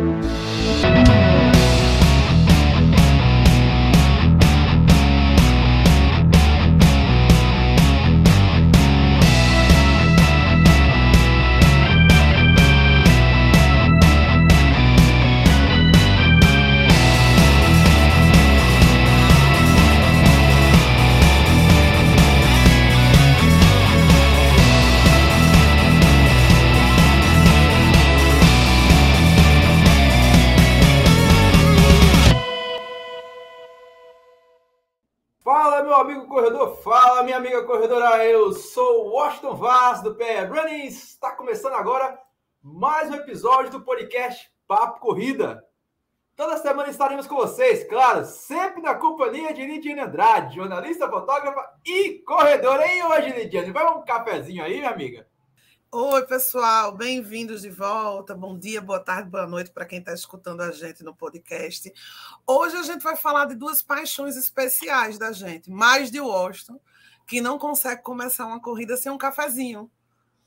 minha amiga corredora, eu sou Washington Vaz do PR Running. Está começando agora mais um episódio do podcast Papo Corrida. Toda semana estaremos com vocês, claro, sempre na companhia de Lidiane Andrade, jornalista, fotógrafa e corredora. E hoje, Lidiane, vai um cafezinho aí, minha amiga? Oi, pessoal, bem-vindos de volta. Bom dia, boa tarde, boa noite para quem está escutando a gente no podcast. Hoje a gente vai falar de duas paixões especiais da gente, mais de Washington, que não consegue começar uma corrida sem um cafezinho.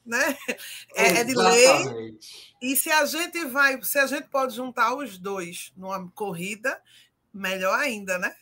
Né? É, é de lei. E se a gente vai, se a gente pode juntar os dois numa corrida, melhor ainda, né?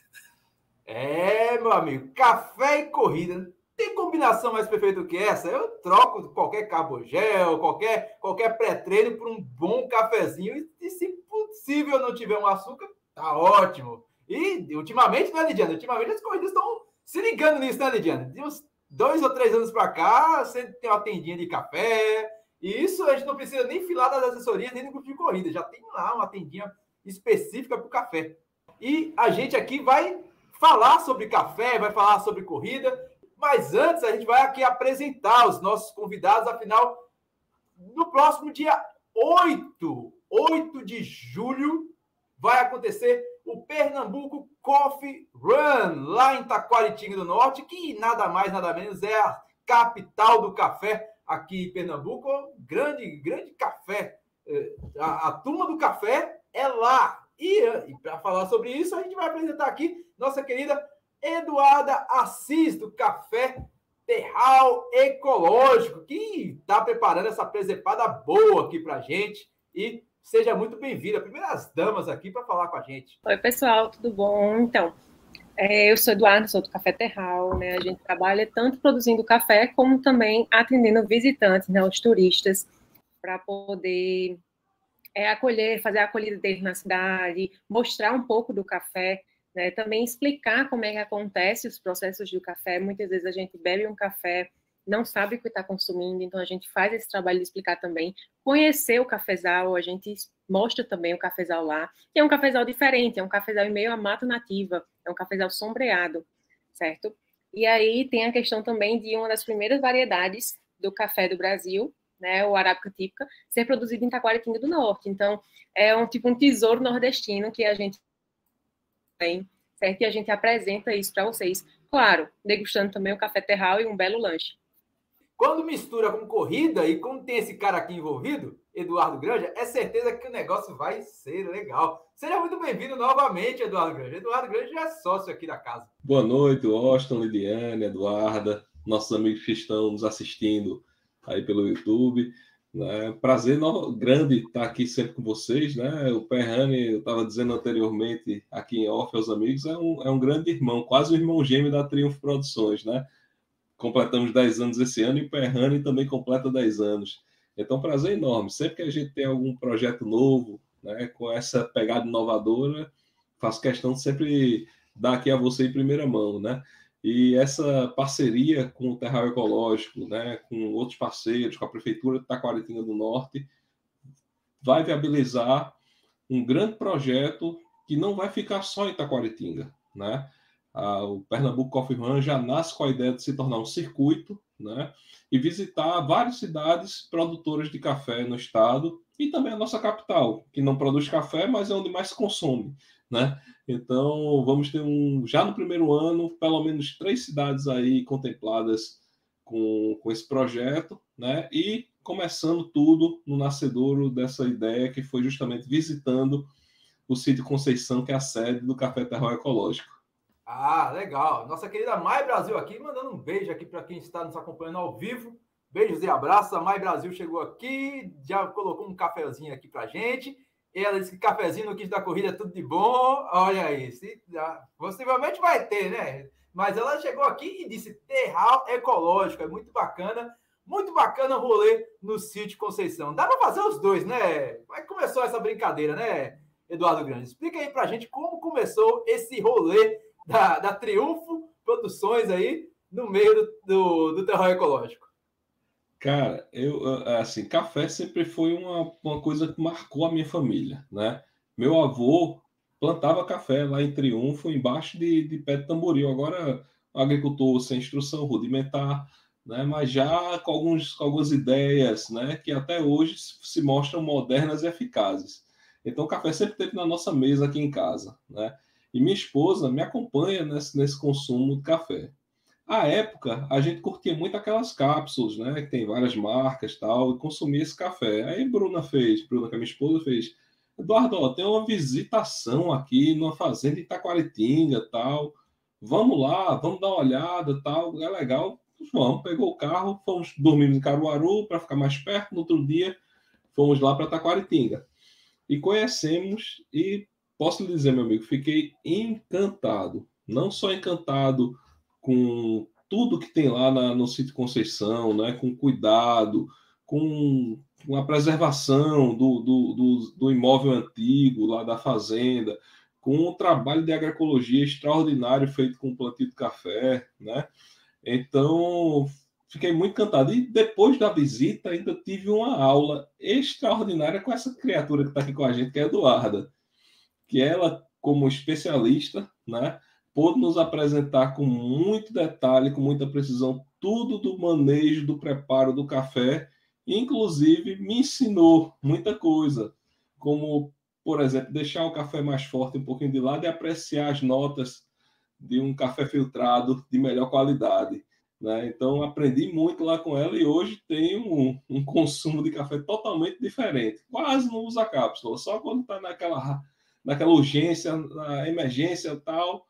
É, meu amigo, café e corrida tem combinação mais perfeita do que essa? Eu troco qualquer carbogel, qualquer, qualquer pré-treino por um bom cafezinho. E, e, se possível não tiver um açúcar, tá ótimo. E ultimamente, né, Lidiana? Ultimamente as corridas estão se ligando nisso, né, Lidiana? De uns dois ou três anos para cá, você tem uma tendinha de café. E isso a gente não precisa nem filar das assessorias, nem do grupo de corrida. Já tem lá uma tendinha específica para o café. E a gente aqui vai falar sobre café, vai falar sobre corrida. Mas antes, a gente vai aqui apresentar os nossos convidados. Afinal, no próximo dia 8, 8 de julho, vai acontecer o Pernambuco Coffee Run, lá em Taquaritinga do Norte, que nada mais, nada menos é a capital do café aqui em Pernambuco. Grande, grande café. É, a, a turma do café é lá. E, e para falar sobre isso, a gente vai apresentar aqui nossa querida Eduarda Assis, do Café Terral Ecológico, que está preparando essa presepada boa aqui para gente. E seja muito bem-vinda. Primeiras damas aqui para falar com a gente. Oi, pessoal, tudo bom? Então, é, eu sou Eduardo, sou do Café Terral, né? A gente trabalha tanto produzindo café como também atendendo visitantes, né, os turistas, para poder é, acolher, fazer a acolhida deles na cidade, mostrar um pouco do café né? Também explicar como é que acontece os processos do café. Muitas vezes a gente bebe um café, não sabe o que está consumindo, então a gente faz esse trabalho de explicar também. Conhecer o cafezal, a gente mostra também o cafezal lá, que é um cafezal diferente, é um cafezal em meio à mata nativa, é um cafezal sombreado, certo? E aí tem a questão também de uma das primeiras variedades do café do Brasil, né, o arábica típica, ser produzido em Taquaritinga do Norte. Então, é um tipo um tesouro nordestino que a gente tem, certo? E a gente apresenta isso para vocês. Claro, degustando também o café terral e um belo lanche. Quando mistura com corrida e quando tem esse cara aqui envolvido, Eduardo Granja, é certeza que o negócio vai ser legal. Seja muito bem-vindo novamente, Eduardo Granja. Eduardo Granja é sócio aqui da casa. Boa noite, Austin, Lidiane, Eduarda, nossos amigos que estão nos assistindo aí pelo YouTube. Né? Prazer grande estar aqui sempre com vocês. Né? O Perrane, eu estava dizendo anteriormente aqui em off aos amigos, é um, é um grande irmão, quase o irmão gêmeo da Triunfo Produções. Né? Completamos 10 anos esse ano e o Perrane também completa 10 anos. Então, prazer enorme. Sempre que a gente tem algum projeto novo, né, com essa pegada inovadora, faço questão de sempre dar aqui a você em primeira mão, né? E essa parceria com o Terral Ecológico, né, com outros parceiros, com a Prefeitura de Taquaritinga do Norte, vai viabilizar um grande projeto que não vai ficar só em Taquaritinga. Né? Ah, o Pernambuco Coffee Run já nasce com a ideia de se tornar um circuito né, e visitar várias cidades produtoras de café no estado e também a nossa capital, que não produz café, mas é onde mais se consome. Né? Então, vamos ter um, já no primeiro ano, pelo menos três cidades aí contempladas com, com esse projeto, né? E começando tudo no nascedouro dessa ideia, que foi justamente visitando o sítio Conceição, que é a sede do Café Terror Ecológico. Ah, legal. Nossa querida Mai Brasil aqui, mandando um beijo aqui para quem está nos acompanhando ao vivo. Beijos e abraços. A Mai Brasil chegou aqui, já colocou um cafezinho aqui para gente. Ela disse que cafezinho no kit da corrida é tudo de bom. Olha aí, se, possivelmente vai ter, né? Mas ela chegou aqui e disse terral ecológico, é muito bacana. Muito bacana o rolê no sítio Conceição. Dá para fazer os dois, né? Como é que começou essa brincadeira, né, Eduardo Grande? Explica aí para gente como começou esse rolê da, da Triunfo Produções aí no meio do, do, do terror ecológico. Cara, eu assim, café sempre foi uma, uma coisa que marcou a minha família, né? Meu avô plantava café lá em Triunfo, embaixo de, de pé de tamboril. Agora, agricultor sem instrução rudimentar, né? mas já com, alguns, com algumas ideias né? que até hoje se mostram modernas e eficazes. Então, café sempre teve na nossa mesa aqui em casa. Né? E minha esposa me acompanha nesse, nesse consumo de café. À época, a gente curtia muito aquelas cápsulas, né? Que tem várias marcas tal, e consumia esse café. Aí Bruna fez, Bruna, que é minha esposa, fez. Eduardo, ó, tem uma visitação aqui numa fazenda em Taquaritinga tal. Vamos lá, vamos dar uma olhada tal. É legal. Vamos, pegou o carro, fomos dormir em Caruaru para ficar mais perto. No outro dia, fomos lá para Taquaritinga. E conhecemos, e posso lhe dizer, meu amigo, fiquei encantado. Não só encantado com tudo que tem lá na, no sítio Conceição, né? com cuidado, com, com a preservação do, do, do, do, imóvel antigo lá da fazenda, com um trabalho de agroecologia extraordinário feito com o plantio de café, né? Então, fiquei muito encantado. E depois da visita, ainda tive uma aula extraordinária com essa criatura que está aqui com a gente, que é a Eduarda, que ela, como especialista, né? pôde nos apresentar com muito detalhe, com muita precisão, tudo do manejo, do preparo do café, inclusive me ensinou muita coisa, como, por exemplo, deixar o café mais forte um pouquinho de lado e apreciar as notas de um café filtrado de melhor qualidade. Né? Então, aprendi muito lá com ela e hoje tenho um, um consumo de café totalmente diferente. Quase não usa cápsula, só quando está naquela, naquela urgência, na emergência tal,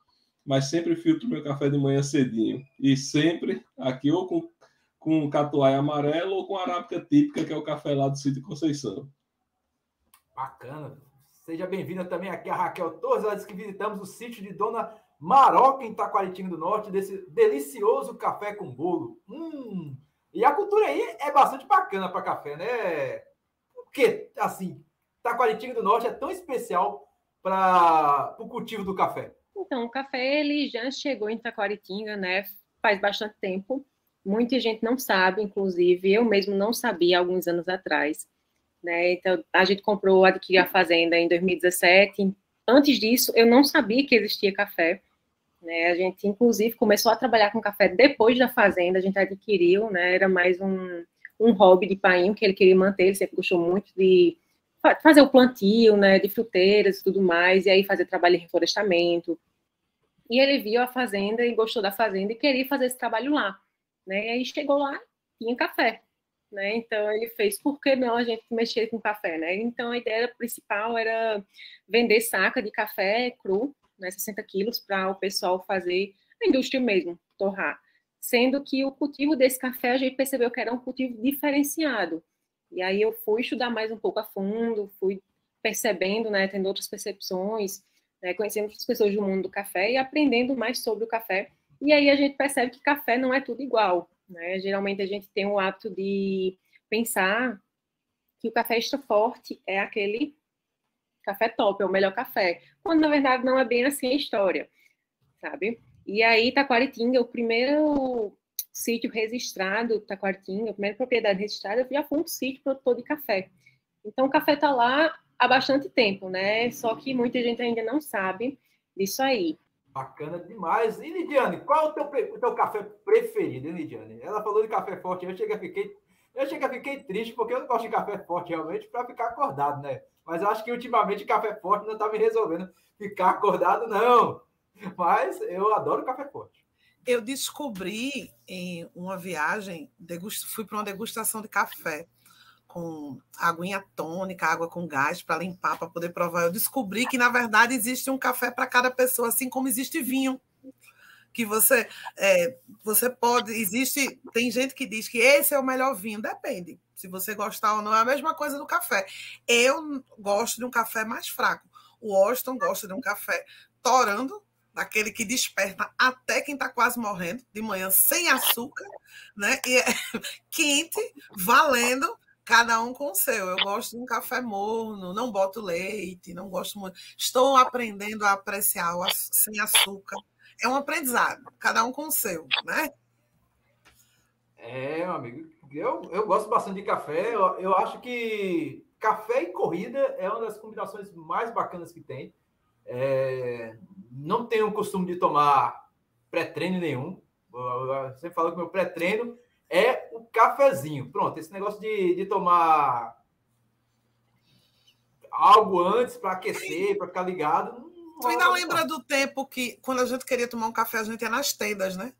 mas sempre filtro meu café de manhã cedinho. E sempre aqui ou com, com catuai amarelo ou com arábica típica, que é o café lá do sítio Conceição. Bacana. Seja bem-vinda também aqui a Raquel Torres. Ela disse que visitamos o sítio de Dona Maroca, em Taquaritinga do Norte, desse delicioso café com bolo. Hum. E a cultura aí é bastante bacana para café, né? Porque, assim, Taquaritinga do Norte é tão especial para o cultivo do café. Então, o café ele já chegou em Taquaritinga, né? Faz bastante tempo. Muita gente não sabe, inclusive eu mesmo não sabia alguns anos atrás. Né? Então, a gente comprou, adquiriu a fazenda em 2017. Antes disso, eu não sabia que existia café. Né? A gente, inclusive, começou a trabalhar com café depois da fazenda, a gente adquiriu, né? Era mais um, um hobby de painho que ele queria manter, ele sempre gostou muito de fazer o plantio, né, de fruteiras e tudo mais, e aí fazer trabalho de reflorestamento, e ele viu a fazenda e gostou da fazenda e queria fazer esse trabalho lá. Né? E aí chegou lá, tinha café. Né? Então ele fez, por que não a gente mexer com café? Né? Então a ideia principal era vender saca de café cru, né, 60 quilos, para o pessoal fazer a indústria mesmo, torrar. Sendo que o cultivo desse café a gente percebeu que era um cultivo diferenciado. E aí eu fui estudar mais um pouco a fundo, fui percebendo, né, tendo outras percepções, né, conhecendo outras pessoas do mundo do café e aprendendo mais sobre o café. E aí a gente percebe que café não é tudo igual. Né? Geralmente a gente tem o hábito de pensar que o café extra forte é aquele café top, é o melhor café, quando na verdade não é bem assim a história, sabe? E aí Taquaritinga, o primeiro sítio registrado, Taquaritinga, a primeira propriedade registrada, já foi um sítio produtor de café. Então o café está lá há bastante tempo, né? Só que muita gente ainda não sabe disso aí. Bacana demais. E Lidiane, qual é o teu, o teu café preferido, hein, Lidiane? Ela falou de café forte, eu cheguei fiquei, eu cheguei fiquei triste, porque eu não gosto de café forte realmente para ficar acordado, né? Mas acho que ultimamente café forte não está me resolvendo ficar acordado, não. Mas eu adoro café forte. Eu descobri em uma viagem, fui para uma degustação de café com aguinha tônica, água com gás para limpar, para poder provar. Eu descobri que, na verdade, existe um café para cada pessoa, assim como existe vinho. Que você, é, você pode. Existe. Tem gente que diz que esse é o melhor vinho. Depende. Se você gostar ou não, é a mesma coisa do café. Eu gosto de um café mais fraco. O Washington gosta de um café torando, daquele que desperta até quem está quase morrendo, de manhã sem açúcar, né? E é quente, valendo, cada um com o seu. Eu gosto de um café morno, não boto leite, não gosto muito. Estou aprendendo a apreciar o sem açúcar. É um aprendizado, cada um com o seu, né? É, meu amigo, eu, eu gosto bastante de café. Eu, eu acho que café e corrida é uma das combinações mais bacanas que tem. É, não tenho o costume de tomar pré-treino nenhum. Você falou que meu pré-treino é o cafezinho. Pronto, esse negócio de, de tomar algo antes para aquecer, para ficar ligado. Tu ainda lembra do tempo que, quando a gente queria tomar um café, a gente ia nas tendas, né?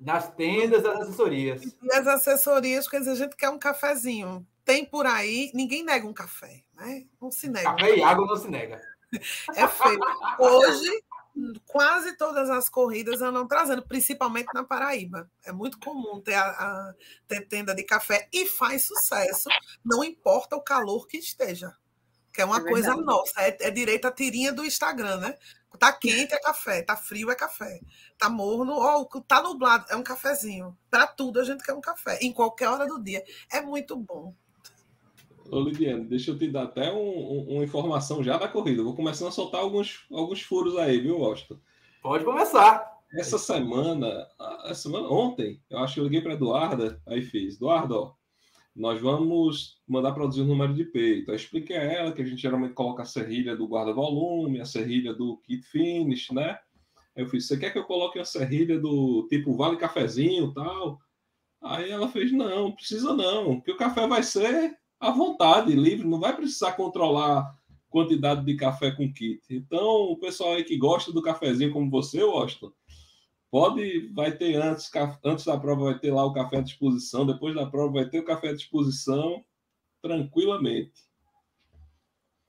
Nas tendas das assessorias. E as assessorias, quer dizer, a gente quer um cafezinho. Tem por aí, ninguém nega um café, né? Não se nega. Café e água não se nega. É feio. Hoje, quase todas as corridas andam trazendo, principalmente na Paraíba. É muito comum ter, a, a, ter tenda de café e faz sucesso, não importa o calor que esteja. Que é uma é coisa nossa, é, é direito a tirinha do Instagram, né? Tá quente é café, tá frio é café, tá morno, ó, tá nublado, é um cafezinho. Para tudo a gente quer um café, em qualquer hora do dia. É muito bom. Ô, Lidiane, deixa eu te dar até um, um, uma informação já da corrida. vou começando a soltar alguns, alguns furos aí, viu, Washington? Pode começar. Essa semana, essa semana, ontem, eu acho que eu liguei para Eduarda, aí fiz, Eduardo, ó, nós vamos mandar produzir o um número de peito. Eu expliquei a ela que a gente geralmente coloca a serrilha do guarda-volume, a serrilha do kit finish, né? Eu fiz, você quer que eu coloque a serrilha do tipo vale cafezinho tal? Aí ela fez, não, precisa não, que o café vai ser à vontade, livre, não vai precisar controlar quantidade de café com kit. Então, o pessoal aí que gosta do cafezinho como você, Washington, pode, vai ter antes, antes da prova vai ter lá o café à disposição, depois da prova vai ter o café à disposição, tranquilamente.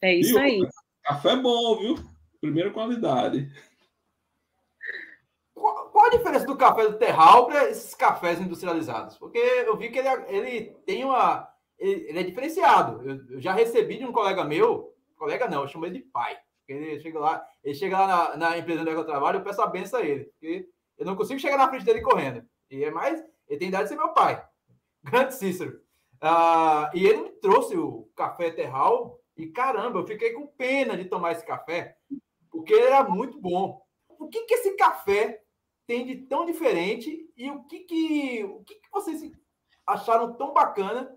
É isso viu? aí. Café bom, viu? Primeira qualidade. Qual, qual, a diferença do café do terral para esses cafés industrializados? Porque eu vi que ele, ele tem uma ele, é diferenciado. Eu, eu, já recebi de um colega meu, colega não, eu chamo ele de pai. Ele chega lá, ele chega lá na, na empresa onde eu trabalho, eu peço a benção a ele, porque eu não consigo chegar na frente dele correndo. E é mais, ele tem idade de ser meu pai, grande Cícero. Uh, e ele me trouxe o café terral, e caramba, eu fiquei com pena de tomar esse café, porque ele era muito bom. O que, que esse café tem de tão diferente e o que, que, o que, que vocês acharam tão bacana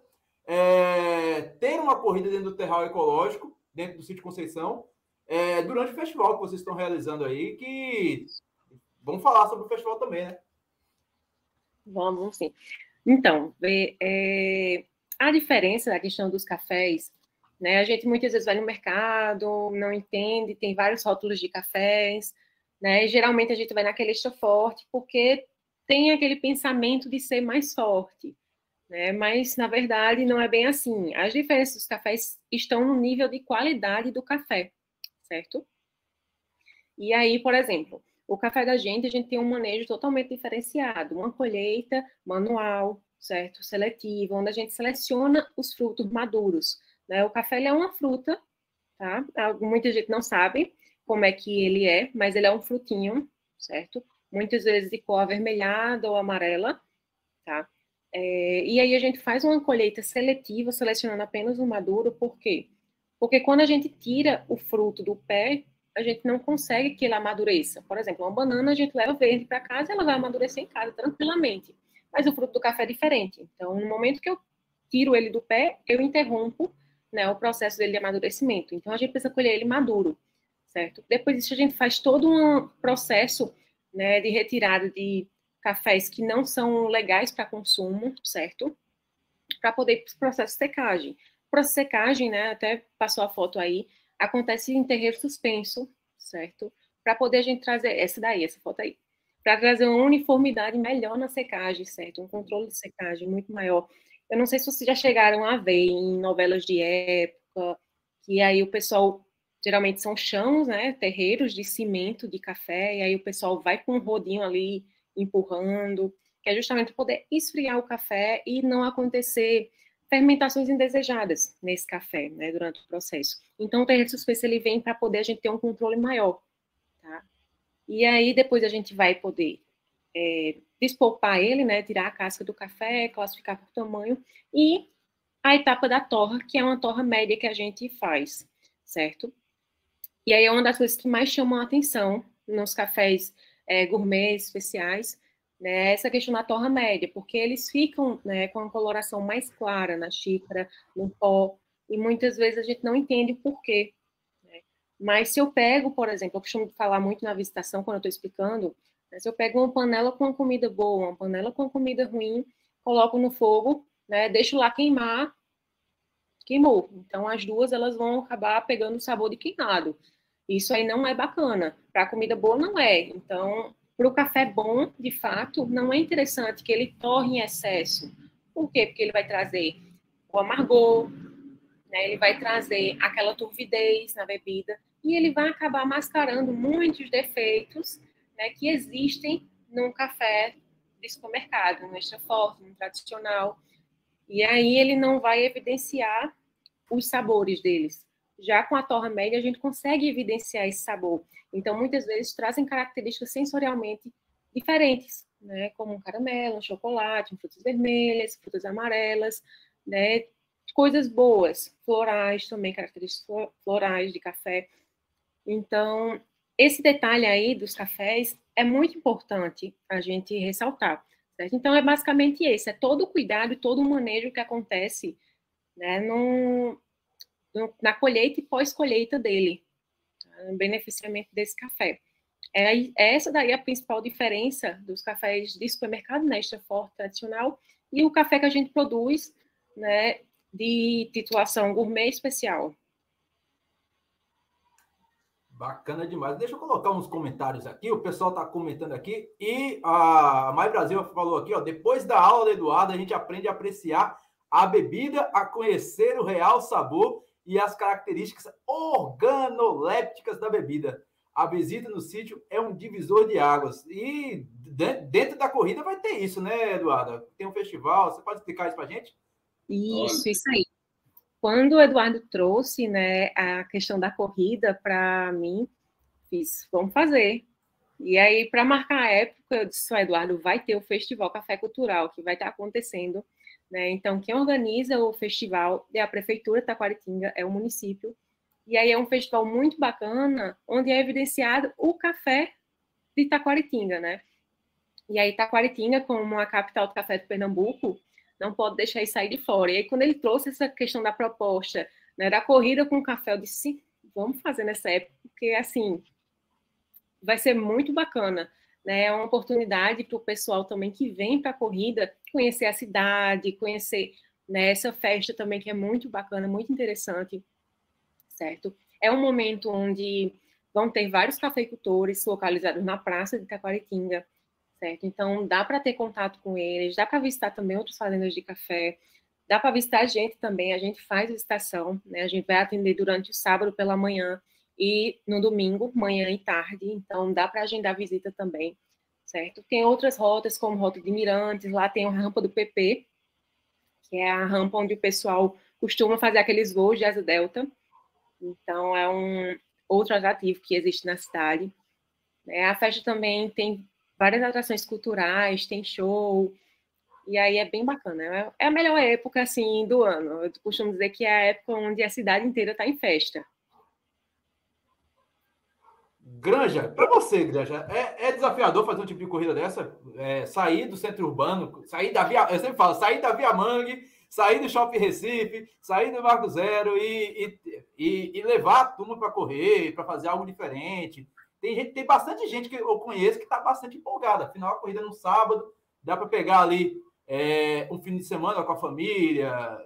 é, ter uma corrida dentro do terral ecológico, dentro do sítio Conceição, é, durante o festival que vocês estão realizando aí, que vamos falar sobre o festival também, né? Vamos, sim. Então, é, a diferença da questão dos cafés, né? A gente muitas vezes vai no mercado, não entende, tem vários rótulos de cafés, né? E, geralmente a gente vai naquele extra forte porque tem aquele pensamento de ser mais forte né? Mas na verdade não é bem assim. As diferenças dos cafés estão no nível de qualidade do café, certo? E aí, por exemplo, o café da gente, a gente tem um manejo totalmente diferenciado, uma colheita manual, certo? Seletiva, onde a gente seleciona os frutos maduros. Né? O café é uma fruta, tá? Muita gente não sabe como é que ele é, mas ele é um frutinho, certo? Muitas vezes de cor avermelhada ou amarela, tá? É, e aí a gente faz uma colheita seletiva, selecionando apenas o maduro, por quê? Porque quando a gente tira o fruto do pé, a gente não consegue que ele amadureça. Por exemplo, uma banana a gente leva verde para casa ela vai amadurecer em casa tranquilamente. Mas o fruto do café é diferente. Então, no momento que eu tiro ele do pé, eu interrompo né, o processo dele de amadurecimento. Então, a gente precisa colher ele maduro, certo? Depois disso, a gente faz todo um processo né, de retirada de cafés que não são legais para consumo, certo? Para poder ir processo de secagem. O processo de secagem, né, até passou a foto aí, acontece em terreiro suspenso, certo? Para poder a gente trazer, essa daí, essa foto aí, para trazer uma uniformidade melhor na secagem, certo? Um controle de secagem muito maior. Eu não sei se vocês já chegaram a ver em novelas de época, que aí o pessoal geralmente são chãos, né, terreiros de cimento de café, e aí o pessoal vai com um rodinho ali empurrando, que é justamente poder esfriar o café e não acontecer fermentações indesejadas nesse café, né, durante o processo. Então, o terreno suspenso ele vem para poder a gente ter um controle maior, tá? E aí depois a gente vai poder é, despolpar ele, né, tirar a casca do café, classificar por tamanho e a etapa da torra, que é uma torra média que a gente faz, certo? E aí é uma das coisas que mais chamam a atenção nos cafés é, gourmet especiais, né, essa questão da torra média, porque eles ficam né, com a coloração mais clara na xícara, no pó, e muitas vezes a gente não entende o porquê. Né? Mas se eu pego, por exemplo, eu costumo falar muito na visitação quando eu estou explicando, né, se eu pego uma panela com uma comida boa, uma panela com uma comida ruim, coloco no fogo, né, deixo lá queimar, queimou. Então as duas elas vão acabar pegando o sabor de queimado. Isso aí não é bacana. Para comida boa não é. Então para o café bom, de fato, não é interessante que ele torre em excesso. Por quê? Porque ele vai trazer o amargor, né? ele vai trazer aquela turvidez na bebida e ele vai acabar mascarando muitos defeitos né, que existem num café de supermercado, no extra forte, no tradicional. E aí ele não vai evidenciar os sabores deles. Já com a torra média, a gente consegue evidenciar esse sabor. Então, muitas vezes, trazem características sensorialmente diferentes, né? Como um caramelo, um chocolate, frutas vermelhas, frutas amarelas, né? Coisas boas, florais também, características florais de café. Então, esse detalhe aí dos cafés é muito importante a gente ressaltar. Certo? Então, é basicamente esse, é todo o cuidado todo o manejo que acontece né, no, no, na colheita e pós-colheita dele, no beneficiamento desse café. É, é, essa daí a principal diferença dos cafés de supermercado, né, extra forte tradicional, e o café que a gente produz, né, de titulação gourmet especial. Bacana demais. Deixa eu colocar uns comentários aqui. O pessoal está comentando aqui. E a Mai Brasil falou aqui, ó. Depois da aula do Eduardo, a gente aprende a apreciar a bebida, a conhecer o real sabor e as características organolépticas da bebida. A visita no sítio é um divisor de águas. E dentro da corrida vai ter isso, né, Eduardo? Tem um festival, você pode explicar isso para a gente? Isso, Olha. isso aí. Quando o Eduardo trouxe né, a questão da corrida para mim, fiz, vamos fazer. E aí, para marcar a época, eu disse, Eduardo, vai ter o Festival Café Cultural, que vai estar acontecendo né? Então, quem organiza o festival é a Prefeitura de Taquaritinga, é o município. E aí é um festival muito bacana, onde é evidenciado o café de Taquaritinga, né? E aí Taquaritinga, como a capital do café de Pernambuco, não pode deixar isso sair de fora. E aí, quando ele trouxe essa questão da proposta, né, da corrida com café, eu disse, vamos fazer nessa época, porque, assim, vai ser muito bacana né? É uma oportunidade para o pessoal também que vem para a corrida conhecer a cidade, conhecer né, essa festa também que é muito bacana, muito interessante, certo? É um momento onde vão ter vários cafeicultores localizados na praça de Taquaritinga, certo? Então dá para ter contato com eles, dá para visitar também outras fazendas de café, dá para visitar a gente também, a gente faz visitação, né? A gente vai atender durante o sábado pela manhã e no domingo, manhã e tarde, então dá para agendar visita também, certo? Tem outras rotas, como Rota de Mirantes, lá tem a rampa do PP, que é a rampa onde o pessoal costuma fazer aqueles voos de asa delta, então é um outro atrativo que existe na cidade. É, a festa também tem várias atrações culturais, tem show, e aí é bem bacana. É a melhor época, assim, do ano. Eu costumo dizer que é a época onde a cidade inteira está em festa. Granja, para você, Granja, é, é, desafiador fazer um tipo de corrida dessa? É, sair do centro urbano, sair da Via. Eu sempre falo, sair da Via Mangue, sair do Shopping Recife, sair do Marco Zero e, e, e levar a turma para correr, para fazer algo diferente. Tem, gente, tem bastante gente que eu conheço que está bastante empolgada. Afinal, a corrida no sábado, dá para pegar ali é, um fim de semana com a família,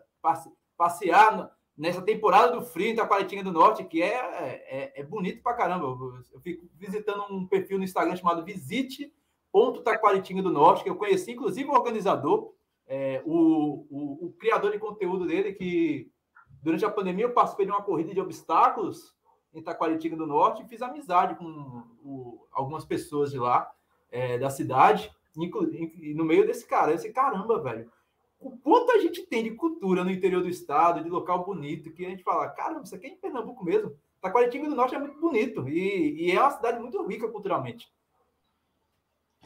passear nessa temporada do frio em Taquaritinga do Norte, que é, é, é bonito pra caramba. Eu, fico visitando um perfil no Instagram chamado Visite.taquaritinga do Norte, que eu conheci, inclusive, o organizador, é, o, o, o, criador de conteúdo dele, que durante a pandemia eu participei de uma corrida de obstáculos em Taquaritinga do Norte e fiz amizade com o, algumas pessoas de lá, é, da cidade, e no meio desse cara. Eu disse, caramba, velho, o quanto a gente tem de cultura no interior do estado, de local bonito, que a gente fala, caramba, isso aqui é em Pernambuco mesmo. Taquaritinga do Norte é muito bonito e, e é uma cidade muito rica culturalmente.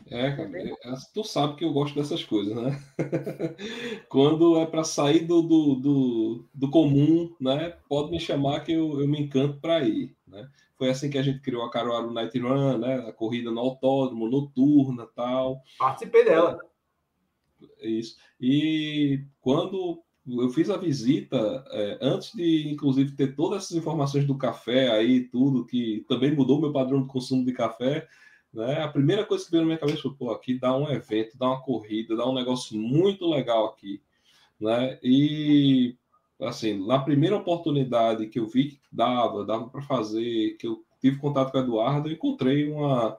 É, cara, é, tu sabe que eu gosto dessas coisas, né? Quando é para sair do, do, do, do, comum, né? Pode me chamar que eu, eu me encanto para ir, né? Foi assim que a gente criou a Caruaru Night Run, né? A corrida no autódromo, noturna tal. Participei dela. Isso. E quando eu fiz a visita, é, antes de, inclusive, ter todas essas informações do café aí, tudo, que também mudou meu padrão de consumo de café, né? A primeira coisa que veio na minha cabeça foi, pô, aqui dá um evento, dá uma corrida, dá um negócio muito legal aqui, né? E, assim, na primeira oportunidade que eu vi que dava, dava para fazer, que eu tive contato com o Eduardo, eu encontrei uma,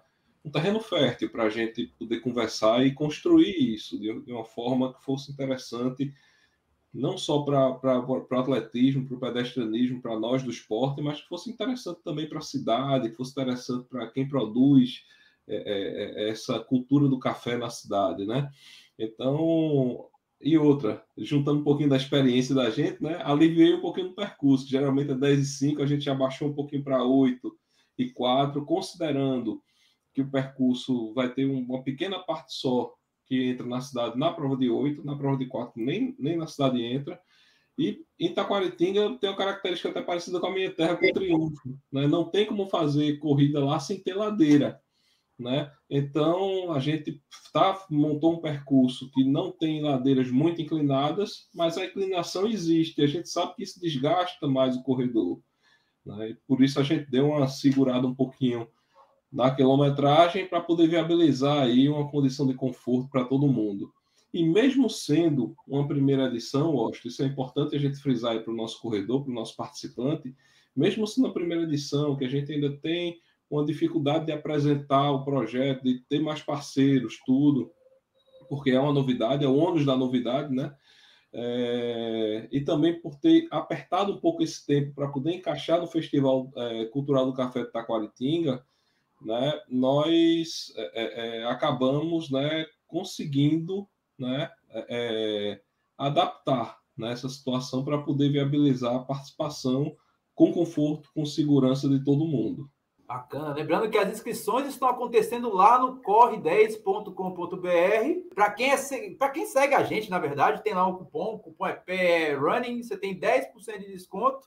um terreno fértil para a gente poder conversar e construir isso de, de uma forma que fosse interessante, não só para o atletismo, para o pedestrianismo, para nós do esporte, mas que fosse interessante também para a cidade, que fosse interessante para quem produz, é, é, é, essa cultura do café na cidade, né? Então, e outra, juntando um pouquinho da experiência da gente, né? Aliviei um pouquinho do percurso, geralmente é 10 e 5, a gente já baixou um pouquinho para 8 e 4, considerando que o percurso vai ter uma pequena parte só que entra na cidade na prova de 8, na prova de 4 nem, nem na cidade entra. E em Taquaritinga tem uma característica até parecida com a minha terra, com o Triunfo. Né? Não tem como fazer corrida lá sem ter ladeira. Né? Então a gente tá, montou um percurso que não tem ladeiras muito inclinadas, mas a inclinação existe. A gente sabe que isso desgasta mais o corredor. Né? por isso a gente deu uma segurada um pouquinho na quilometragem para poder viabilizar aí uma condição de conforto para todo mundo. E mesmo sendo uma primeira edição, Austin, isso é importante a gente frisar para o nosso corredor, para o nosso participante, mesmo sendo a primeira edição, que a gente ainda tem uma dificuldade de apresentar o projeto, de ter mais parceiros, tudo, porque é uma novidade, é o ônus da novidade, né? É, e também por ter apertado um pouco esse tempo para poder encaixar no Festival é, Cultural do Café de Taquaritinga, né, nós é, é, é acabamos né, conseguindo né, é, é, adaptar né, situação para poder viabilizar a participação com conforto, com segurança de todo mundo. Bacana. Lembrando que as inscrições estão acontecendo lá no corre10.com.br. Para quem, é, quem segue a gente, na verdade, tem lá um cupom. O cupom é PRUNNING. Você tem 10% de desconto.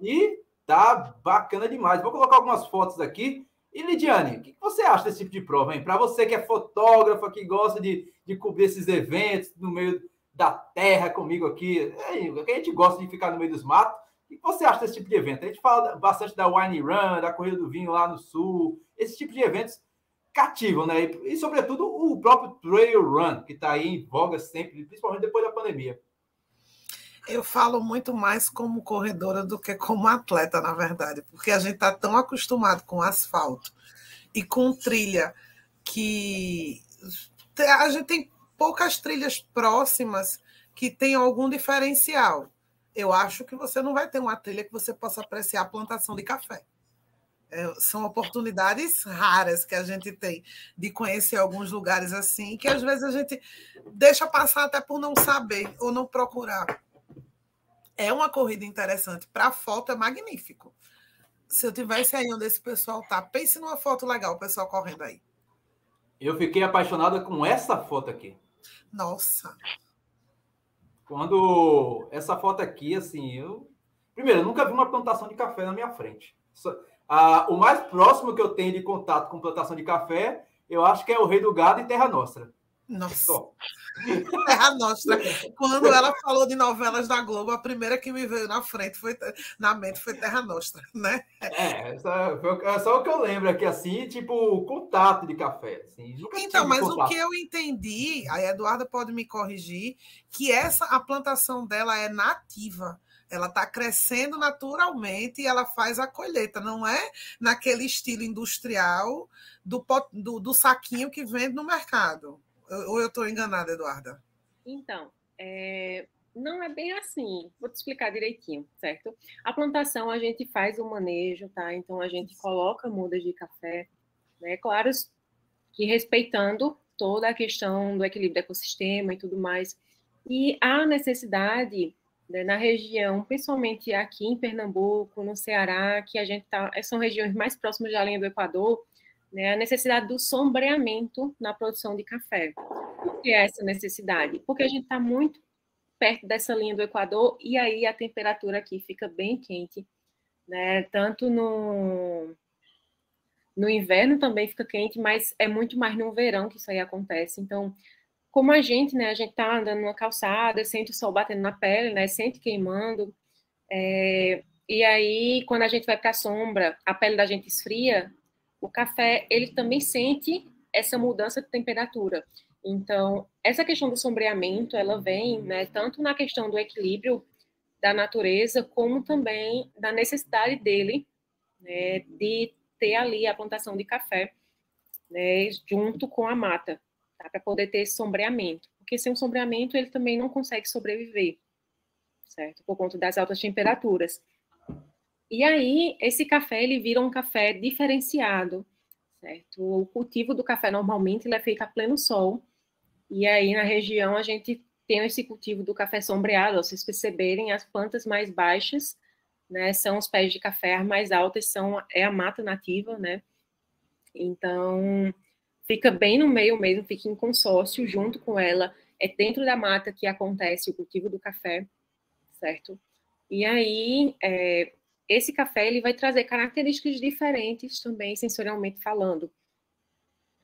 E tá bacana demais. Vou colocar algumas fotos aqui. E Lidiane, o que você acha desse tipo de prova, hein? Para você que é fotógrafa, que gosta de, de cobrir esses eventos no meio da terra comigo aqui, a gente gosta de ficar no meio dos matos. O que você acha desse tipo de evento? A gente fala bastante da Wine Run, da Corrida do Vinho lá no Sul. Esse tipo de eventos cativam, né? E, sobretudo, o próprio Trail Run, que está aí em voga sempre, principalmente depois da pandemia. Eu falo muito mais como corredora do que como atleta, na verdade, porque a gente está tão acostumado com asfalto e com trilha que a gente tem poucas trilhas próximas que tenham algum diferencial eu acho que você não vai ter uma trilha que você possa apreciar a plantação de café. É, são oportunidades raras que a gente tem de conhecer alguns lugares assim, que às vezes a gente deixa passar até por não saber ou não procurar. É uma corrida interessante. Para foto é magnífico. Se eu tivesse aí onde esse pessoal tá, pense numa foto legal, o pessoal correndo aí. Eu fiquei apaixonada com essa foto aqui. Nossa. Quando essa foto aqui, assim, eu. Primeiro, eu nunca vi uma plantação de café na minha frente. Ah, o mais próximo que eu tenho de contato com plantação de café, eu acho que é o Rei do Gado e Terra Nostra. Nossa. Terra Nostra. Quando ela falou de novelas da Globo, a primeira que me veio na frente foi na mente foi Terra Nostra, né? É, é só o que eu lembro aqui, assim, tipo, contato de café. Assim, então, mas contato. o que eu entendi, a Eduarda pode me corrigir, que essa a plantação dela é nativa. Ela está crescendo naturalmente e ela faz a colheita, não é naquele estilo industrial do, do, do saquinho que vende no mercado. Ou eu estou enganada, Eduarda? Então, é, não é bem assim. Vou te explicar direitinho, certo? A plantação a gente faz o manejo, tá? Então a gente coloca mudas de café, né? Claro que respeitando toda a questão do equilíbrio do ecossistema e tudo mais. E há necessidade né, na região, principalmente aqui em Pernambuco, no Ceará, que a gente tá, são regiões mais próximas da linha do Equador, né, a necessidade do sombreamento na produção de café. Por que essa necessidade? Porque a gente está muito perto dessa linha do Equador e aí a temperatura aqui fica bem quente, né? Tanto no no inverno também fica quente, mas é muito mais no verão que isso aí acontece. Então, como a gente, né, a gente tá andando numa calçada, sente o sol batendo na pele, né, sente queimando, é, e aí quando a gente vai para a sombra, a pele da gente esfria, o café ele também sente essa mudança de temperatura. Então, essa questão do sombreamento, ela vem, né, tanto na questão do equilíbrio da natureza, como também da necessidade dele né, de ter ali a plantação de café, né, junto com a mata, tá, para poder ter esse sombreamento. Porque sem o sombreamento ele também não consegue sobreviver, certo? Por conta das altas temperaturas. E aí, esse café, ele vira um café diferenciado, certo? O cultivo do café, normalmente, ele é feito a pleno sol, e aí, na região, a gente tem esse cultivo do café sombreado. Vocês perceberem, as plantas mais baixas, né, são os pés de café, as mais altas são é a mata nativa, né? Então, fica bem no meio mesmo, fica em consórcio junto com ela. É dentro da mata que acontece o cultivo do café, certo? E aí, é, esse café ele vai trazer características diferentes também, sensorialmente falando.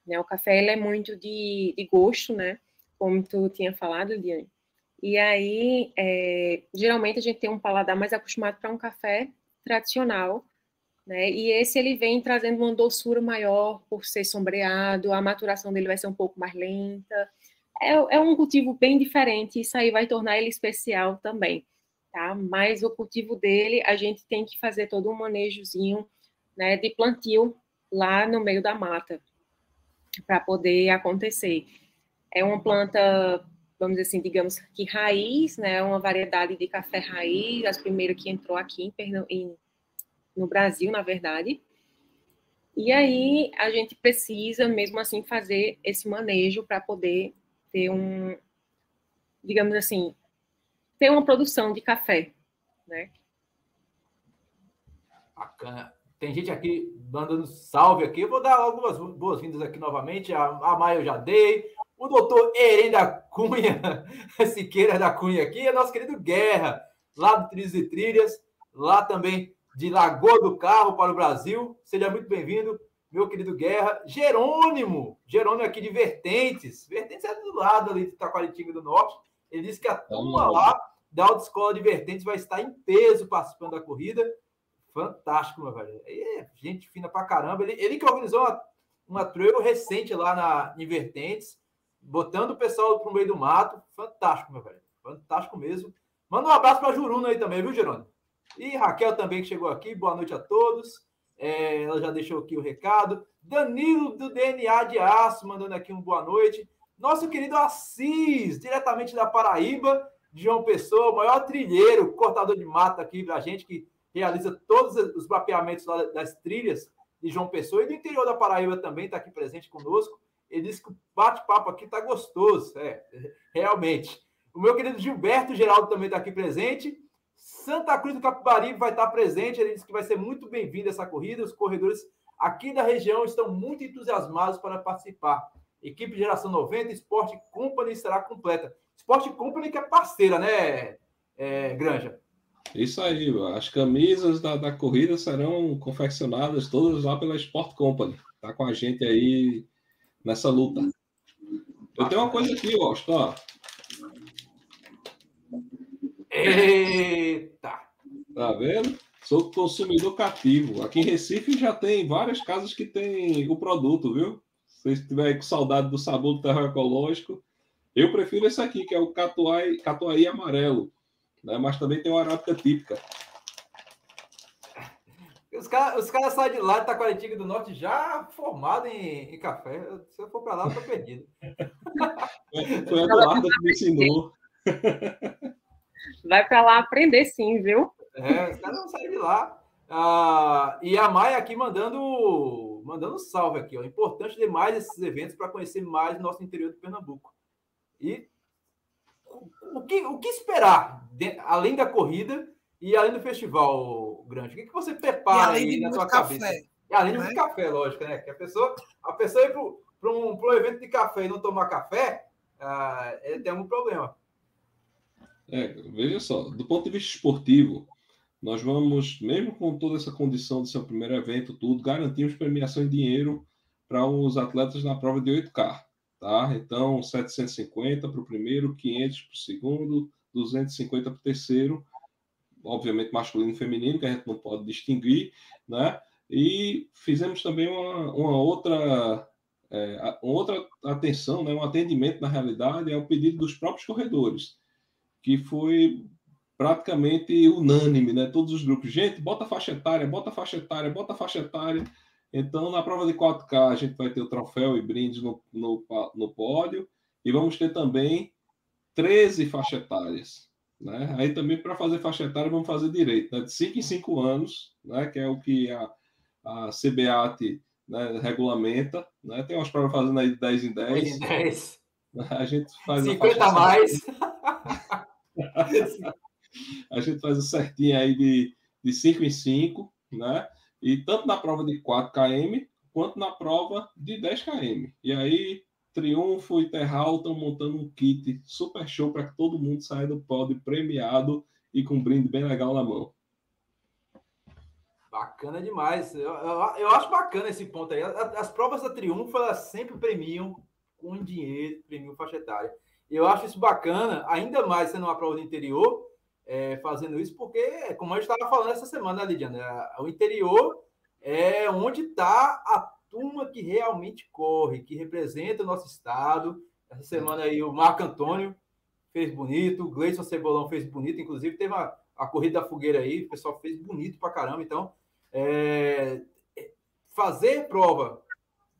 Né? O café ele é muito de, de gosto, né? Como tu tinha falado, Diane. E aí, é, geralmente a gente tem um paladar mais acostumado para um café tradicional, né? E esse ele vem trazendo uma doçura maior por ser sombreado, a maturação dele vai ser um pouco mais lenta. É, é um cultivo bem diferente, isso aí vai tornar ele especial também, tá? Mas o cultivo dele, a gente tem que fazer todo um manejozinho, né, de plantio lá no meio da mata, para poder acontecer. É uma planta, vamos dizer assim, digamos que raiz, né? Uma variedade de café raiz, as primeiras que entrou aqui em, em, no Brasil, na verdade. E aí a gente precisa, mesmo assim, fazer esse manejo para poder ter um, digamos assim, ter uma produção de café, né? Bacana. Tem gente aqui mandando salve aqui. Eu vou dar algumas boas-vindas aqui novamente. A, a Maia eu já dei. O doutor Eren da Cunha, Siqueira da Cunha aqui, é nosso querido Guerra, lá do Trilhos e Trilhas, lá também de Lagoa do Carro para o Brasil. Seja muito bem-vindo, meu querido Guerra. Jerônimo, Jerônimo aqui de Vertentes. Vertentes é do lado ali de Taquaritinga do Norte. Ele disse que a turma lá da Autoescola de Vertentes vai estar em peso participando da corrida. Fantástico, meu velho. É gente fina pra caramba. Ele, ele que organizou uma, uma trail recente lá na, em Vertentes, botando o pessoal pro meio do mato. Fantástico, meu velho. Fantástico mesmo. Manda um abraço para Juruno aí também, viu, Jerônimo? E Raquel também que chegou aqui. Boa noite a todos. É, ela já deixou aqui o recado. Danilo do DNA de Aço mandando aqui um boa noite. Nosso querido Assis, diretamente da Paraíba, de João Pessoa, o maior trilheiro, cortador de mata aqui pra gente, que realiza todos os mapeamentos das trilhas de João Pessoa e do interior da Paraíba também está aqui presente conosco. Ele disse que o bate-papo aqui está gostoso, é, realmente. O meu querido Gilberto Geraldo também está aqui presente. Santa Cruz do Capibaribe vai estar presente. Ele disse que vai ser muito bem-vindo essa corrida. Os corredores aqui da região estão muito entusiasmados para participar. Equipe Geração 90, Sport Company estará completa. Sport Company que é parceira, né, é, Granja? Isso aí, as camisas da, da corrida serão confeccionadas todas lá pela Sport Company. Tá com a gente aí nessa luta. Eu tenho uma coisa aqui, ó. Eita! Tá vendo? Sou consumidor cativo. Aqui em Recife já tem várias casas que tem o produto, viu? Se você estiver com saudade do sabor do terror ecológico, eu prefiro esse aqui, que é o catuai, catuai amarelo né? mas também tem uma arábica típica. Os caras os cara saem de lá de Taquaritinga do Norte já formado em, em café. Se eu for para lá, eu tô perdido. Foi a Eduardo que me ensinou. Vai para lá aprender sim, viu? É, os caras não saem de lá. Ah, e a Maia aqui mandando mandando salve aqui. Ó. Importante demais esses eventos para conhecer mais o nosso interior de Pernambuco. E o que, o que esperar, de, além da corrida e além do festival grande? O que, que você prepara aí na sua café, cabeça? E além né? do café, lógico, né? Que a pessoa, a pessoa ir para um, um evento de café e não tomar café, ah, ele tem algum problema. É, veja só, do ponto de vista esportivo, nós vamos, mesmo com toda essa condição de ser o primeiro evento, tudo, garantimos premiação em dinheiro para os atletas na prova de 8K. Tá? Então, 750 para o primeiro, 500 para o segundo, 250 para o terceiro, obviamente masculino e feminino, que a gente não pode distinguir, né? E fizemos também uma, uma outra é, uma outra atenção, né, um atendimento na realidade é o pedido dos próprios corredores, que foi praticamente unânime, né? Todos os grupos, gente, bota faixa etária, bota faixa etária, bota faixa etária. Então, na prova de 4K, a gente vai ter o troféu e brindes no, no, no pódio, e vamos ter também 13 faixas etárias. Né? Aí também, para fazer faixa etária, vamos fazer direito, né? de 5 em 5 anos, né? que é o que a, a CBAT né, regulamenta. Né? Tem umas provas fazendo aí de 10 em 10. 10 em 10. A gente faz 50 a mais. a gente faz o certinho aí de, de 5 em 5, né? E tanto na prova de 4 km quanto na prova de 10 km. E aí, Triunfo e Terral estão montando um kit super show para que todo mundo saia do pódio premiado e com um brinde bem legal na mão. Bacana demais. Eu, eu, eu, acho bacana esse ponto aí. As, provas da Triunfo, elas sempre premiam com dinheiro, premiam faixa etária. Eu acho isso bacana, ainda mais sendo uma prova do interior, é, fazendo isso, porque, como a gente estava falando essa semana, né, Lidiana, o interior é onde está a turma que realmente corre, que representa o nosso estado. Essa semana aí o Marco Antônio fez bonito, o Gleison Cebolão fez bonito, inclusive teve a, a corrida da fogueira aí, o pessoal fez bonito pra caramba. Então, é, fazer prova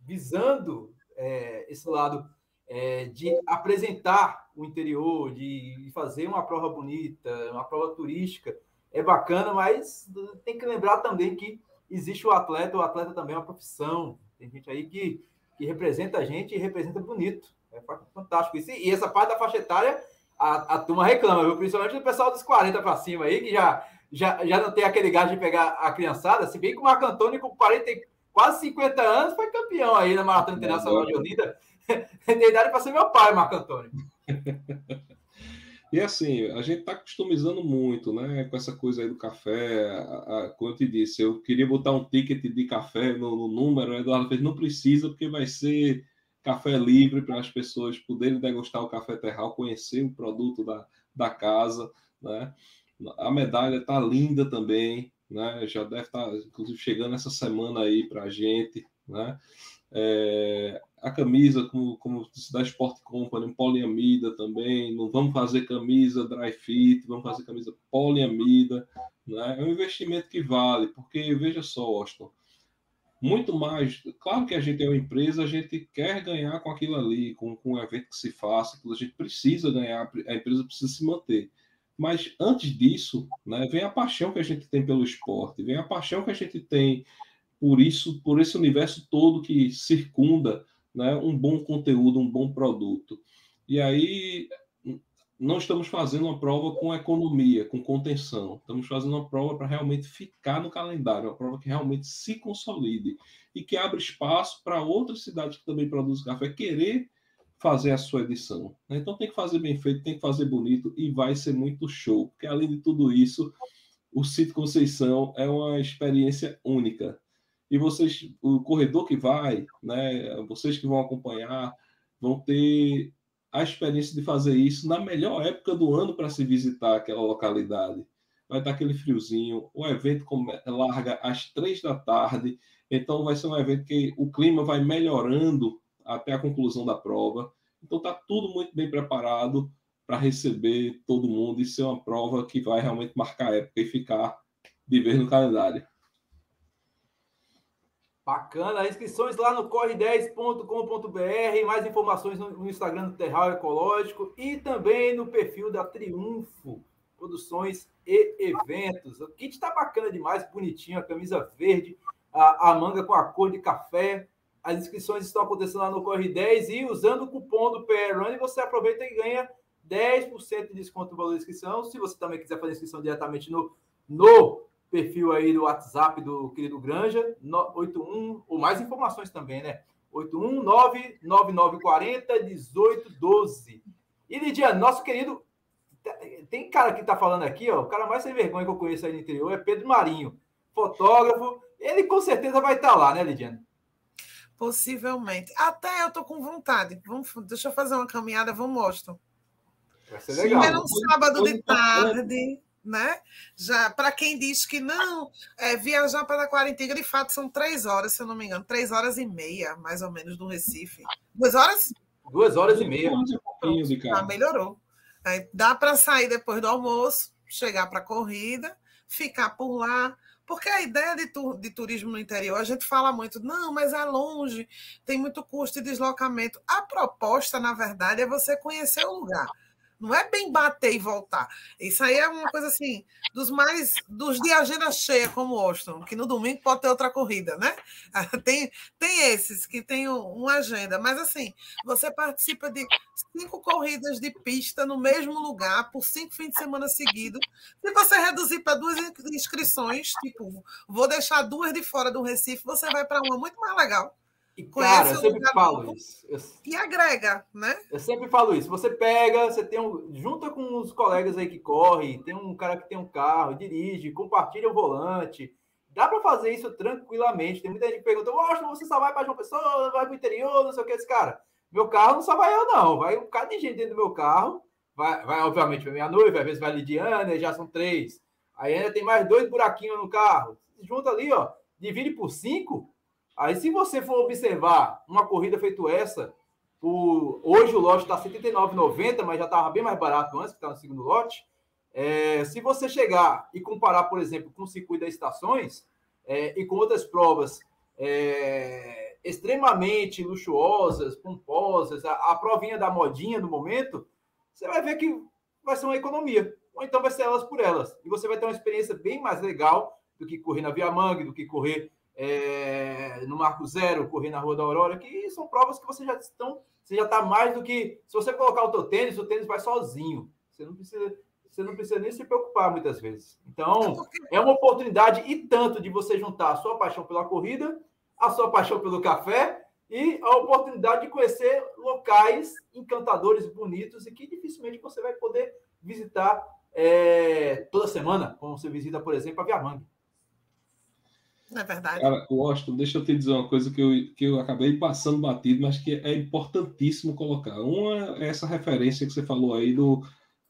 visando é, esse lado é, de apresentar o interior, de fazer uma prova bonita, uma prova turística, é bacana, mas tem que lembrar também que existe o atleta, o atleta também é uma profissão. Tem gente aí que, que representa a gente e representa bonito. É fantástico isso. E essa parte da faixa etária, a, a turma reclama, viu? principalmente o pessoal dos 40 para cima aí, que já já, já não tem aquele gás de pegar a criançada, se bem que o Marco Antônio, com 40, quase 50 anos, foi campeão aí na Maratona Internacional de Olinda. Tem idade para ser meu pai, Marco Antônio. E assim, a gente está customizando muito, né? Com essa coisa aí do café. A, a, como eu te disse, eu queria botar um ticket de café no, no número. O Eduardo fez, não precisa, porque vai ser café livre para as pessoas poderem degustar o café terral, conhecer o produto da, da casa, né? A medalha está linda também, né? Já deve estar, tá, inclusive, chegando essa semana aí para a gente, né? É, a camisa, como, como da Sport Company, poliamida também. Não vamos fazer camisa dry fit, vamos fazer camisa poliamida. Né? É um investimento que vale, porque veja só, Austin, muito mais. Claro que a gente é uma empresa, a gente quer ganhar com aquilo ali, com, com o evento que se faça, a gente precisa ganhar, a empresa precisa se manter. Mas antes disso, né, vem a paixão que a gente tem pelo esporte, vem a paixão que a gente tem por isso, por esse universo todo que circunda né, um bom conteúdo, um bom produto. E aí não estamos fazendo uma prova com economia, com contenção. Estamos fazendo uma prova para realmente ficar no calendário, uma prova que realmente se consolide e que abre espaço para outras cidades que também produzem café querer fazer a sua edição. Né? Então tem que fazer bem feito, tem que fazer bonito e vai ser muito show, porque além de tudo isso, o Sítio Conceição é uma experiência única. E vocês, o corredor que vai, né, vocês que vão acompanhar, vão ter a experiência de fazer isso na melhor época do ano para se visitar aquela localidade. Vai estar aquele friozinho, o evento larga às três da tarde, então vai ser um evento que o clima vai melhorando até a conclusão da prova. Então está tudo muito bem preparado para receber todo mundo e ser uma prova que vai realmente marcar a época e ficar de vez no calendário. Bacana, inscrições lá no corre10.com.br, mais informações no Instagram do Terral Ecológico e também no perfil da Triunfo Produções e Eventos. O kit está bacana demais, bonitinho, a camisa verde, a, a manga com a cor de café, as inscrições estão acontecendo lá no Corre 10 e usando o cupom do PR Run você aproveita e ganha 10% de desconto no valor da inscrição. Se você também quiser fazer inscrição diretamente no, no perfil aí do WhatsApp do querido Granja, 81, ou mais informações também, né? 819-9940-1812. E Lidiane, nosso querido. Tem cara que tá falando aqui, ó. O cara mais sem vergonha que eu conheço aí no interior é Pedro Marinho, fotógrafo. Ele com certeza vai estar tá lá, né, Lidiane? Possivelmente. Até eu tô com vontade. Vamos, deixa eu fazer uma caminhada, vamos, mostrar. Vai ser legal. Era um sábado de tarde, né? Já para quem diz que não, é, viajar para Quarentinga, de fato, são três horas, se eu não me engano, três horas e meia, mais ou menos, do Recife. Duas horas? Duas horas e meia. Ah, melhorou. Aí dá para sair depois do almoço, chegar para a corrida, ficar por lá. Porque a ideia de, tu, de turismo no interior, a gente fala muito, não, mas é longe, tem muito custo de deslocamento. A proposta, na verdade, é você conhecer o lugar. Não é bem bater e voltar. Isso aí é uma coisa assim, dos mais dos de agenda cheia, como Austin, que no domingo pode ter outra corrida, né? Tem, tem esses que tem uma agenda, mas assim, você participa de cinco corridas de pista no mesmo lugar por cinco fins de semana seguidos. Se você reduzir para duas inscrições, tipo, vou deixar duas de fora do Recife, você vai para uma muito mais legal. E, cara, eu sempre falo isso. Eu, e agrega, né? Eu sempre falo isso. Você pega, você tem um. Junta com os colegas aí que correm, tem um cara que tem um carro, dirige, compartilha o volante. Dá para fazer isso tranquilamente. Tem muita gente que pergunta: Poxa, você só vai para João Pessoa, vai para o interior, não sei o que. Esse cara, meu carro não só vai eu, não. Vai um cara de gente dentro do meu carro. Vai, vai obviamente, minha noiva, às vezes vai Lidiana, já são três. Aí ainda tem mais dois buraquinhos no carro. Junta ali, ó, divide por cinco Aí, se você for observar uma corrida feita essa, o, hoje o lote está R$ 79,90, mas já estava bem mais barato antes, que estava no segundo lote. É, se você chegar e comparar, por exemplo, com o circuito das estações é, e com outras provas é, extremamente luxuosas, pomposas, a, a provinha da modinha do momento, você vai ver que vai ser uma economia. Ou então vai ser elas por elas. E você vai ter uma experiência bem mais legal do que correr na Via Mangue, do que correr é, no Marco Zero, correr na Rua da Aurora, que são provas que você já estão, você já está mais do que. Se você colocar o teu tênis, o tênis vai sozinho. Você não precisa, você não precisa nem se preocupar muitas vezes. Então, é uma oportunidade e tanto de você juntar a sua paixão pela corrida, a sua paixão pelo café e a oportunidade de conhecer locais encantadores, bonitos e que dificilmente você vai poder visitar é, toda semana, como você visita, por exemplo, a Via Mangue. Não é verdade. Cara, Washington, deixa eu te dizer uma coisa que eu, que eu acabei passando batido, mas que é importantíssimo colocar. Uma é essa referência que você falou aí do,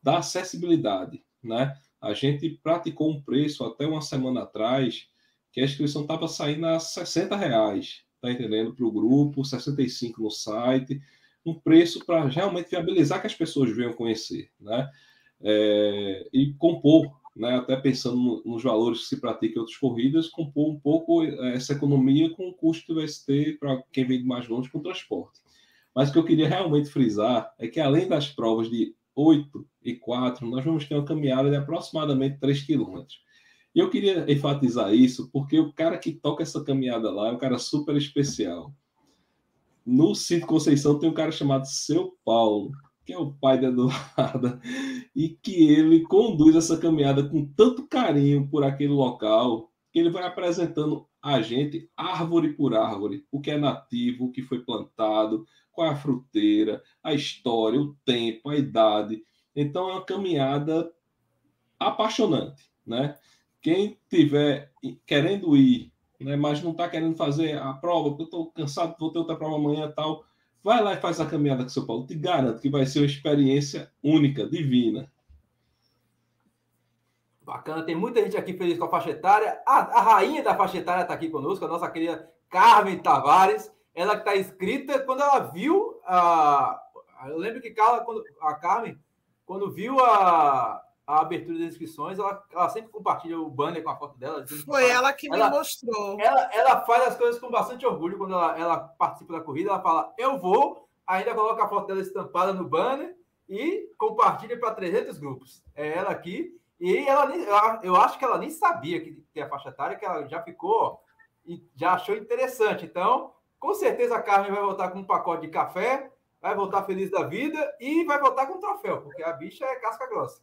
da acessibilidade, né? A gente praticou um preço até uma semana atrás que a inscrição estava saindo a 60 reais, tá entendendo? Para o grupo, 65 no site, um preço para realmente viabilizar que as pessoas venham conhecer, né? É, e compor né, até pensando no, nos valores que se praticam em outras corridas, compor um pouco eh, essa economia com o custo do ST para quem vem de mais longe com transporte. Mas o que eu queria realmente frisar é que, além das provas de 8 e 4, nós vamos ter uma caminhada de aproximadamente 3 quilômetros. E eu queria enfatizar isso porque o cara que toca essa caminhada lá é um cara super especial. No Cito Conceição tem um cara chamado Seu Paulo, que é o pai da Eduarda, e que ele conduz essa caminhada com tanto carinho por aquele local, que ele vai apresentando a gente, árvore por árvore, o que é nativo, o que foi plantado, qual é a fruteira, a história, o tempo, a idade. Então é uma caminhada apaixonante, né? Quem tiver querendo ir, né, mas não está querendo fazer a prova, porque eu estou cansado, vou ter outra prova amanhã tal, Vai lá e faz a caminhada com São Paulo. Te garanto que vai ser uma experiência única, divina. Bacana, tem muita gente aqui feliz com a faixa etária. A, a rainha da faixa etária está aqui conosco, a nossa querida Carmen Tavares. Ela que está inscrita, quando ela viu a. Eu lembro que quando, a Carmen, quando viu a, a abertura das inscrições, ela, ela sempre compartilha o banner com a foto dela. Foi ela que ela, me mostrou. Ela, ela faz as coisas com bastante orgulho quando ela, ela participa da corrida. Ela fala, eu vou, ainda coloca a foto dela estampada no banner e compartilha para 300 grupos. É ela aqui. E ela nem, eu acho que ela nem sabia que tem a faixa etária, que ela já ficou e já achou interessante. Então, com certeza a Carmen vai voltar com um pacote de café vai voltar feliz da vida e vai voltar com um troféu, porque a bicha é casca grossa.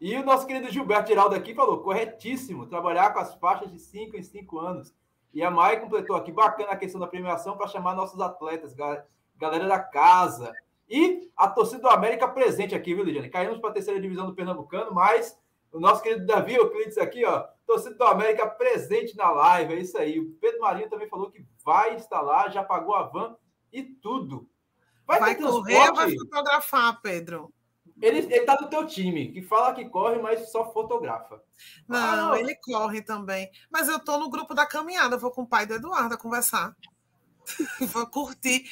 E o nosso querido Gilberto Geraldo aqui falou, corretíssimo, trabalhar com as faixas de 5 em 5 anos. E a Mai completou aqui, bacana a questão da premiação para chamar nossos atletas, galera da casa. E a torcida do América presente aqui, viu, Lidiane? Caímos para a terceira divisão do Pernambucano, mas o nosso querido Davi Euclides aqui, ó, torcida do América presente na live, é isso aí. O Pedro Marinho também falou que vai instalar, já pagou a van e tudo. Vai, vai correr vai fotografar, Pedro? Ele, ele tá no teu time, que fala que corre, mas só fotografa. Não, ah, ele corre também. Mas eu tô no grupo da caminhada, vou com o pai do Eduardo conversar. vou curtir.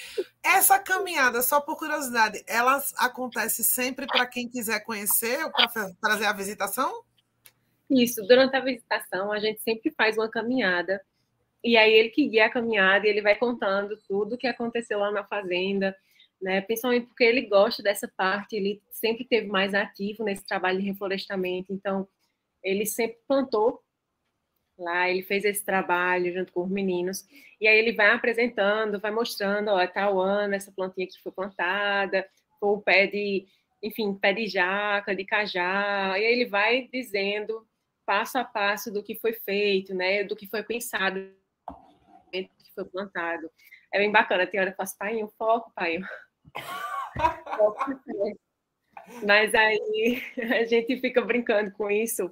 Essa caminhada, só por curiosidade, ela acontece sempre para quem quiser conhecer ou para trazer a visitação? Isso, durante a visitação a gente sempre faz uma caminhada. E aí ele que guia a caminhada e ele vai contando tudo o que aconteceu lá na fazenda, né? Principalmente porque ele gosta dessa parte, ele sempre teve mais ativo nesse trabalho de reflorestamento, então ele sempre plantou lá, ele fez esse trabalho junto com os meninos, e aí ele vai apresentando, vai mostrando, ó, tal ano essa plantinha que foi plantada, ou o pé de, enfim, pé de jaca, de cajá, e aí ele vai dizendo passo a passo do que foi feito, né, do que foi pensado, que foi plantado. É bem bacana, tem hora que eu faço, pai, foco, pai. Mas aí a gente fica brincando com isso,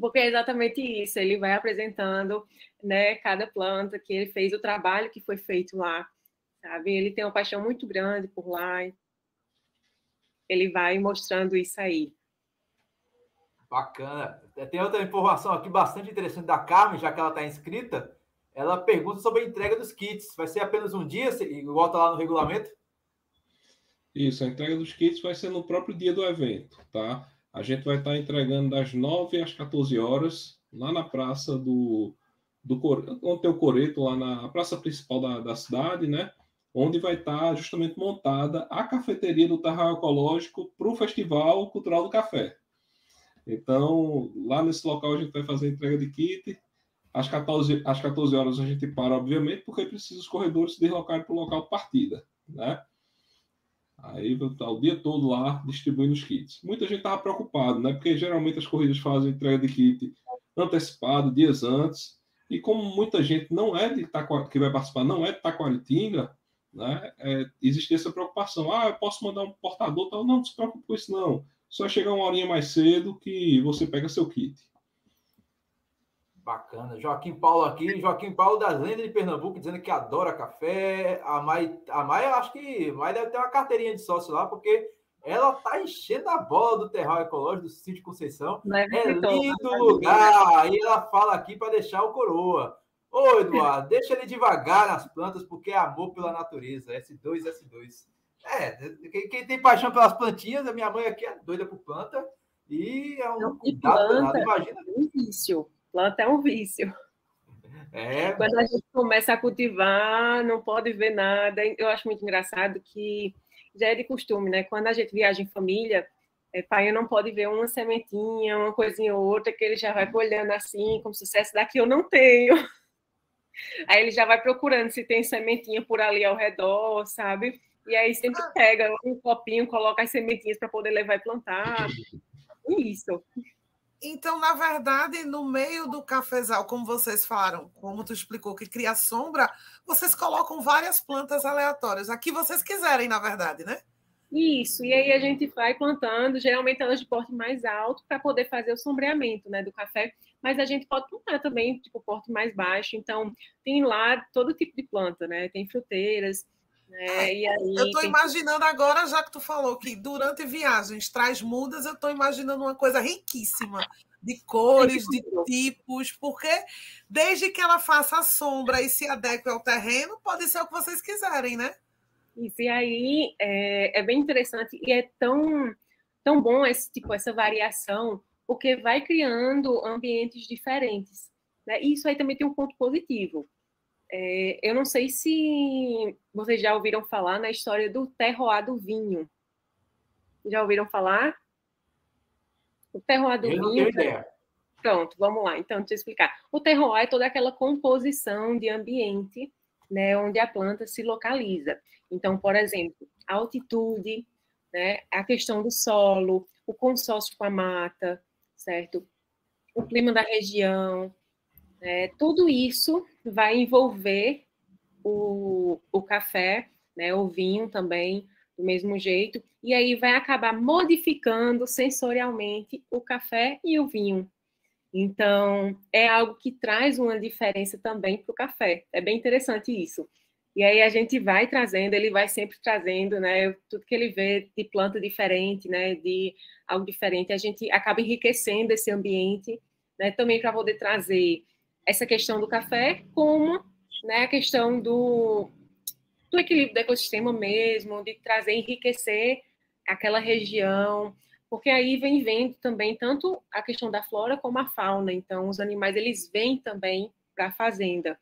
porque é exatamente isso. Ele vai apresentando, né, cada planta que ele fez, o trabalho que foi feito lá, sabe? Ele tem uma paixão muito grande por lá. Ele vai mostrando isso aí. Bacana. Tem outra informação aqui bastante interessante da Carmen, já que ela está inscrita. Ela pergunta sobre a entrega dos kits. Vai ser apenas um dia, igual está lá no regulamento? Isso, a entrega dos kits vai ser no próprio dia do evento, tá? A gente vai estar entregando das 9 às 14 horas, lá na praça do, do onde tem o Coreto, lá na praça principal da, da cidade, né? Onde vai estar justamente montada a cafeteria do Terral Ecológico para o Festival Cultural do Café. Então, lá nesse local a gente vai fazer a entrega de kit. Às 14, às 14 horas a gente para, obviamente, porque precisa os corredores se deslocarem para o local de partida, né? Aí vai estar o dia todo lá distribuindo os kits. Muita gente estava preocupado, né? Porque geralmente as corridas fazem entrega de kit antecipado, dias antes. E como muita gente não é de Taquar... que vai participar, não é de Taquaritinga, né? É, existe essa preocupação. Ah, eu posso mandar um portador, tal. Não, não se preocupe com isso, não. Só chegar uma horinha mais cedo que você pega seu kit. Bacana. Joaquim Paulo aqui, Joaquim Paulo das Lendas de Pernambuco, dizendo que adora café. A Mai, a Mai acho que Mai deve ter uma carteirinha de sócio lá, porque ela tá enchendo a bola do terral ecológico do sítio Conceição. É, é lindo lugar. Aí ela fala aqui para deixar o coroa. Ô, Eduardo, deixa ele devagar nas plantas, porque é amor pela natureza. S2, S2. É, quem, tem paixão pelas plantinhas, a minha mãe aqui é doida por planta. E é um cuidado planta, Imagina. É vício. Planta é um vício. É. Quando a gente começa a cultivar, não pode ver nada. Eu acho muito engraçado que já é de costume, né? Quando a gente viaja em família, é, pai não pode ver uma sementinha, uma coisinha ou outra, que ele já vai olhando assim, como se essa daqui eu não tenho. Aí ele já vai procurando se tem sementinha por ali ao redor, sabe? E aí sempre pega um copinho, coloca as sementinhas para poder levar e plantar. Isso. Então, na verdade, no meio do cafezal, como vocês falaram, como tu explicou que cria sombra, vocês colocam várias plantas aleatórias, a que vocês quiserem, na verdade, né? Isso, e aí a gente vai plantando, geralmente elas de porte mais alto, para poder fazer o sombreamento né, do café, mas a gente pode plantar também, tipo, porte mais baixo, então tem lá todo tipo de planta, né? Tem fruteiras, é, e aí, eu estou imaginando agora, já que tu falou que durante viagens traz mudas, eu estou imaginando uma coisa riquíssima de cores, de tipos, porque desde que ela faça a sombra e se adeque ao terreno, pode ser o que vocês quiserem, né? Isso, e aí é, é bem interessante e é tão, tão bom esse tipo, essa variação, porque vai criando ambientes diferentes. Né? E isso aí também tem um ponto positivo é, eu não sei se vocês já ouviram falar na história do terroir do vinho. Já ouviram falar? O terroir do eu vinho. Pronto, vamos lá. Então, deixa eu explicar. O terroir é toda aquela composição de ambiente né, onde a planta se localiza. Então, por exemplo, a altitude, né, a questão do solo, o consórcio com a mata, certo? O clima da região, né, tudo isso vai envolver o, o café, né, o vinho também, do mesmo jeito, e aí vai acabar modificando sensorialmente o café e o vinho. Então, é algo que traz uma diferença também para o café. É bem interessante isso. E aí a gente vai trazendo, ele vai sempre trazendo, né? Tudo que ele vê de planta diferente, né? De algo diferente, a gente acaba enriquecendo esse ambiente, né? Também para poder trazer essa questão do café, como né, a questão do, do equilíbrio do ecossistema mesmo, de trazer, enriquecer aquela região, porque aí vem vendo também tanto a questão da flora como a fauna. Então, os animais eles vêm também para a fazenda.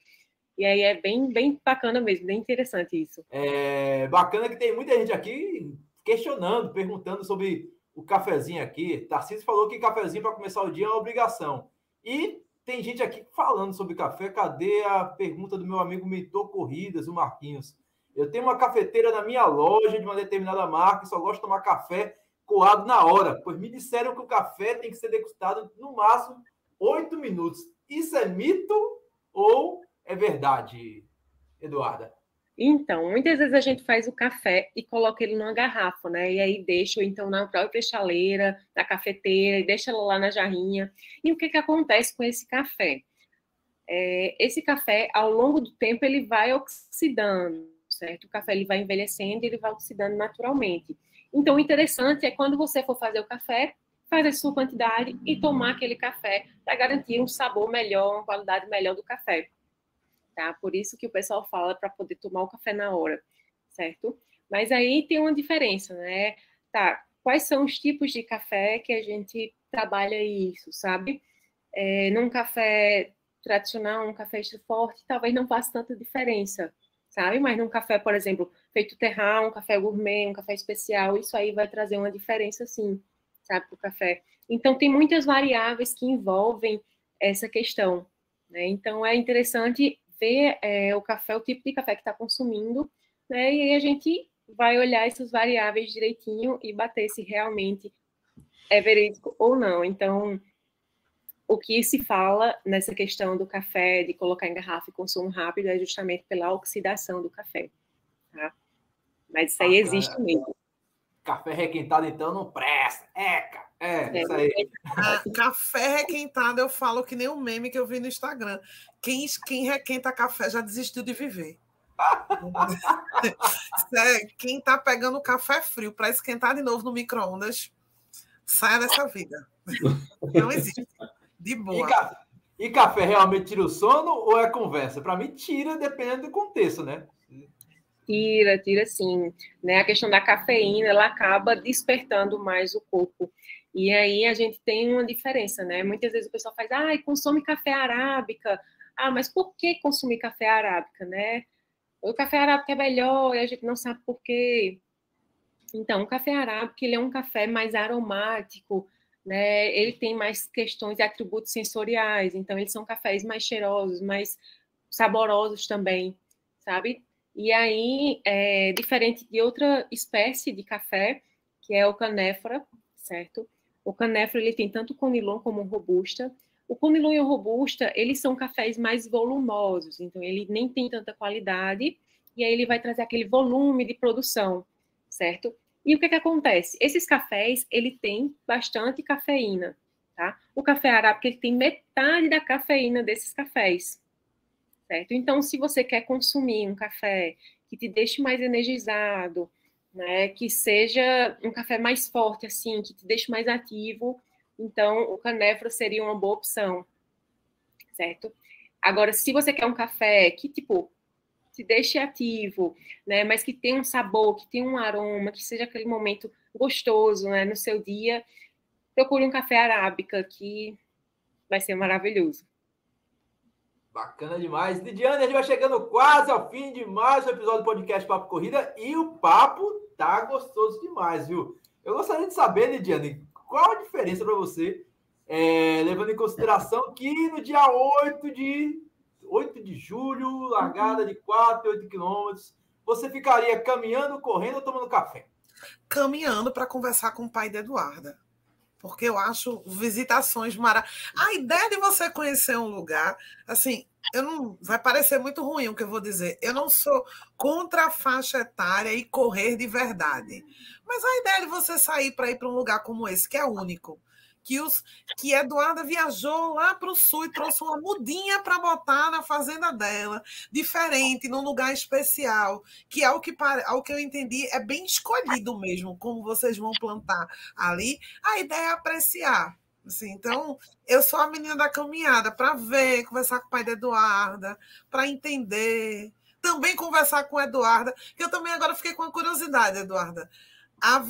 E aí é bem, bem bacana mesmo, bem interessante isso. É bacana que tem muita gente aqui questionando, perguntando sobre o cafezinho aqui. Tarcísio falou que cafezinho para começar o dia é uma obrigação. E tem gente aqui falando sobre café. Cadê a pergunta do meu amigo Mentor Corridas, o Marquinhos? Eu tenho uma cafeteira na minha loja de uma determinada marca e só gosto de tomar café coado na hora, pois me disseram que o café tem que ser degustado no máximo oito minutos. Isso é mito ou é verdade, Eduarda? Então, muitas vezes a gente faz o café e coloca ele numa garrafa, né? E aí deixa, então, na própria chaleira, na cafeteira, e deixa lá na jarrinha. E o que, que acontece com esse café? É, esse café, ao longo do tempo, ele vai oxidando, certo? O café ele vai envelhecendo e ele vai oxidando naturalmente. Então, o interessante é quando você for fazer o café, fazer a sua quantidade e tomar aquele café para garantir um sabor melhor, uma qualidade melhor do café. Tá? Por isso que o pessoal fala para poder tomar o café na hora, certo? Mas aí tem uma diferença, né? Tá, quais são os tipos de café que a gente trabalha isso, sabe? É, num café tradicional, um café forte, talvez não faça tanta diferença, sabe? Mas num café, por exemplo, feito terral, um café gourmet, um café especial, isso aí vai trazer uma diferença, sim, sabe, para o café. Então, tem muitas variáveis que envolvem essa questão, né? Então, é interessante ver é, o café, o tipo de café que está consumindo, né? E aí a gente vai olhar essas variáveis direitinho e bater se realmente é verídico ou não. Então, o que se fala nessa questão do café, de colocar em garrafa e consumo rápido, é justamente pela oxidação do café. Tá? Mas isso aí ah, existe mesmo. Café requentado, então, não presta. É, é, é isso aí. Ah, café requentado, eu falo que nem o um meme que eu vi no Instagram. Quem, quem requenta café já desistiu de viver. é, quem tá pegando café frio para esquentar de novo no micro-ondas, saia dessa vida. Não existe. De boa. E café, e café realmente tira o sono ou é conversa? Para mim, tira, dependendo do contexto, né? Tira, tira sim. Né? A questão da cafeína, ela acaba despertando mais o corpo. E aí a gente tem uma diferença, né? Muitas vezes o pessoal faz, ah, consome café arábica. Ah, mas por que consumir café arábica, né? O café arábica é melhor e a gente não sabe por quê. Então, o café arábica, ele é um café mais aromático, né? Ele tem mais questões e atributos sensoriais, então eles são cafés mais cheirosos, mais saborosos também, sabe? E aí, é, diferente de outra espécie de café, que é o canéfora, certo? O canéfora ele tem tanto o conilon como o robusta. O conilon e o robusta, eles são cafés mais volumosos, então ele nem tem tanta qualidade, e aí ele vai trazer aquele volume de produção, certo? E o que, que acontece? Esses cafés, ele tem bastante cafeína, tá? O café arábica, ele tem metade da cafeína desses cafés, certo? Então, se você quer consumir um café que te deixe mais energizado, né, que seja um café mais forte, assim, que te deixe mais ativo, então o canéfora seria uma boa opção, certo? Agora, se você quer um café que, tipo, te deixe ativo, né? Mas que tenha um sabor, que tenha um aroma, que seja aquele momento gostoso, né? No seu dia, procure um café arábica que vai ser maravilhoso. Bacana demais. Lidiane, a gente vai chegando quase ao fim de mais um episódio do podcast Papo Corrida e o papo tá gostoso demais, viu? Eu gostaria de saber, Lidiane, qual a diferença para você, é, levando em consideração que no dia 8 de 8 de julho, largada de 4 8 quilômetros. Você ficaria caminhando, correndo ou tomando café? Caminhando para conversar com o pai da Eduarda. Porque eu acho visitações maravilhosas. A ideia de você conhecer um lugar, assim, eu não vai parecer muito ruim o que eu vou dizer. Eu não sou contra a faixa etária e correr de verdade. Mas a ideia de você sair para ir para um lugar como esse, que é único, que, os, que Eduarda viajou lá para o sul e trouxe uma mudinha para botar na fazenda dela, diferente, num lugar especial, que ao que, ao que eu entendi é bem escolhido mesmo, como vocês vão plantar ali. A ideia é apreciar. Assim, então, eu sou a menina da caminhada para ver, conversar com o pai da Eduarda, para entender. Também conversar com a Eduarda, que eu também agora fiquei com a curiosidade, Eduarda. A,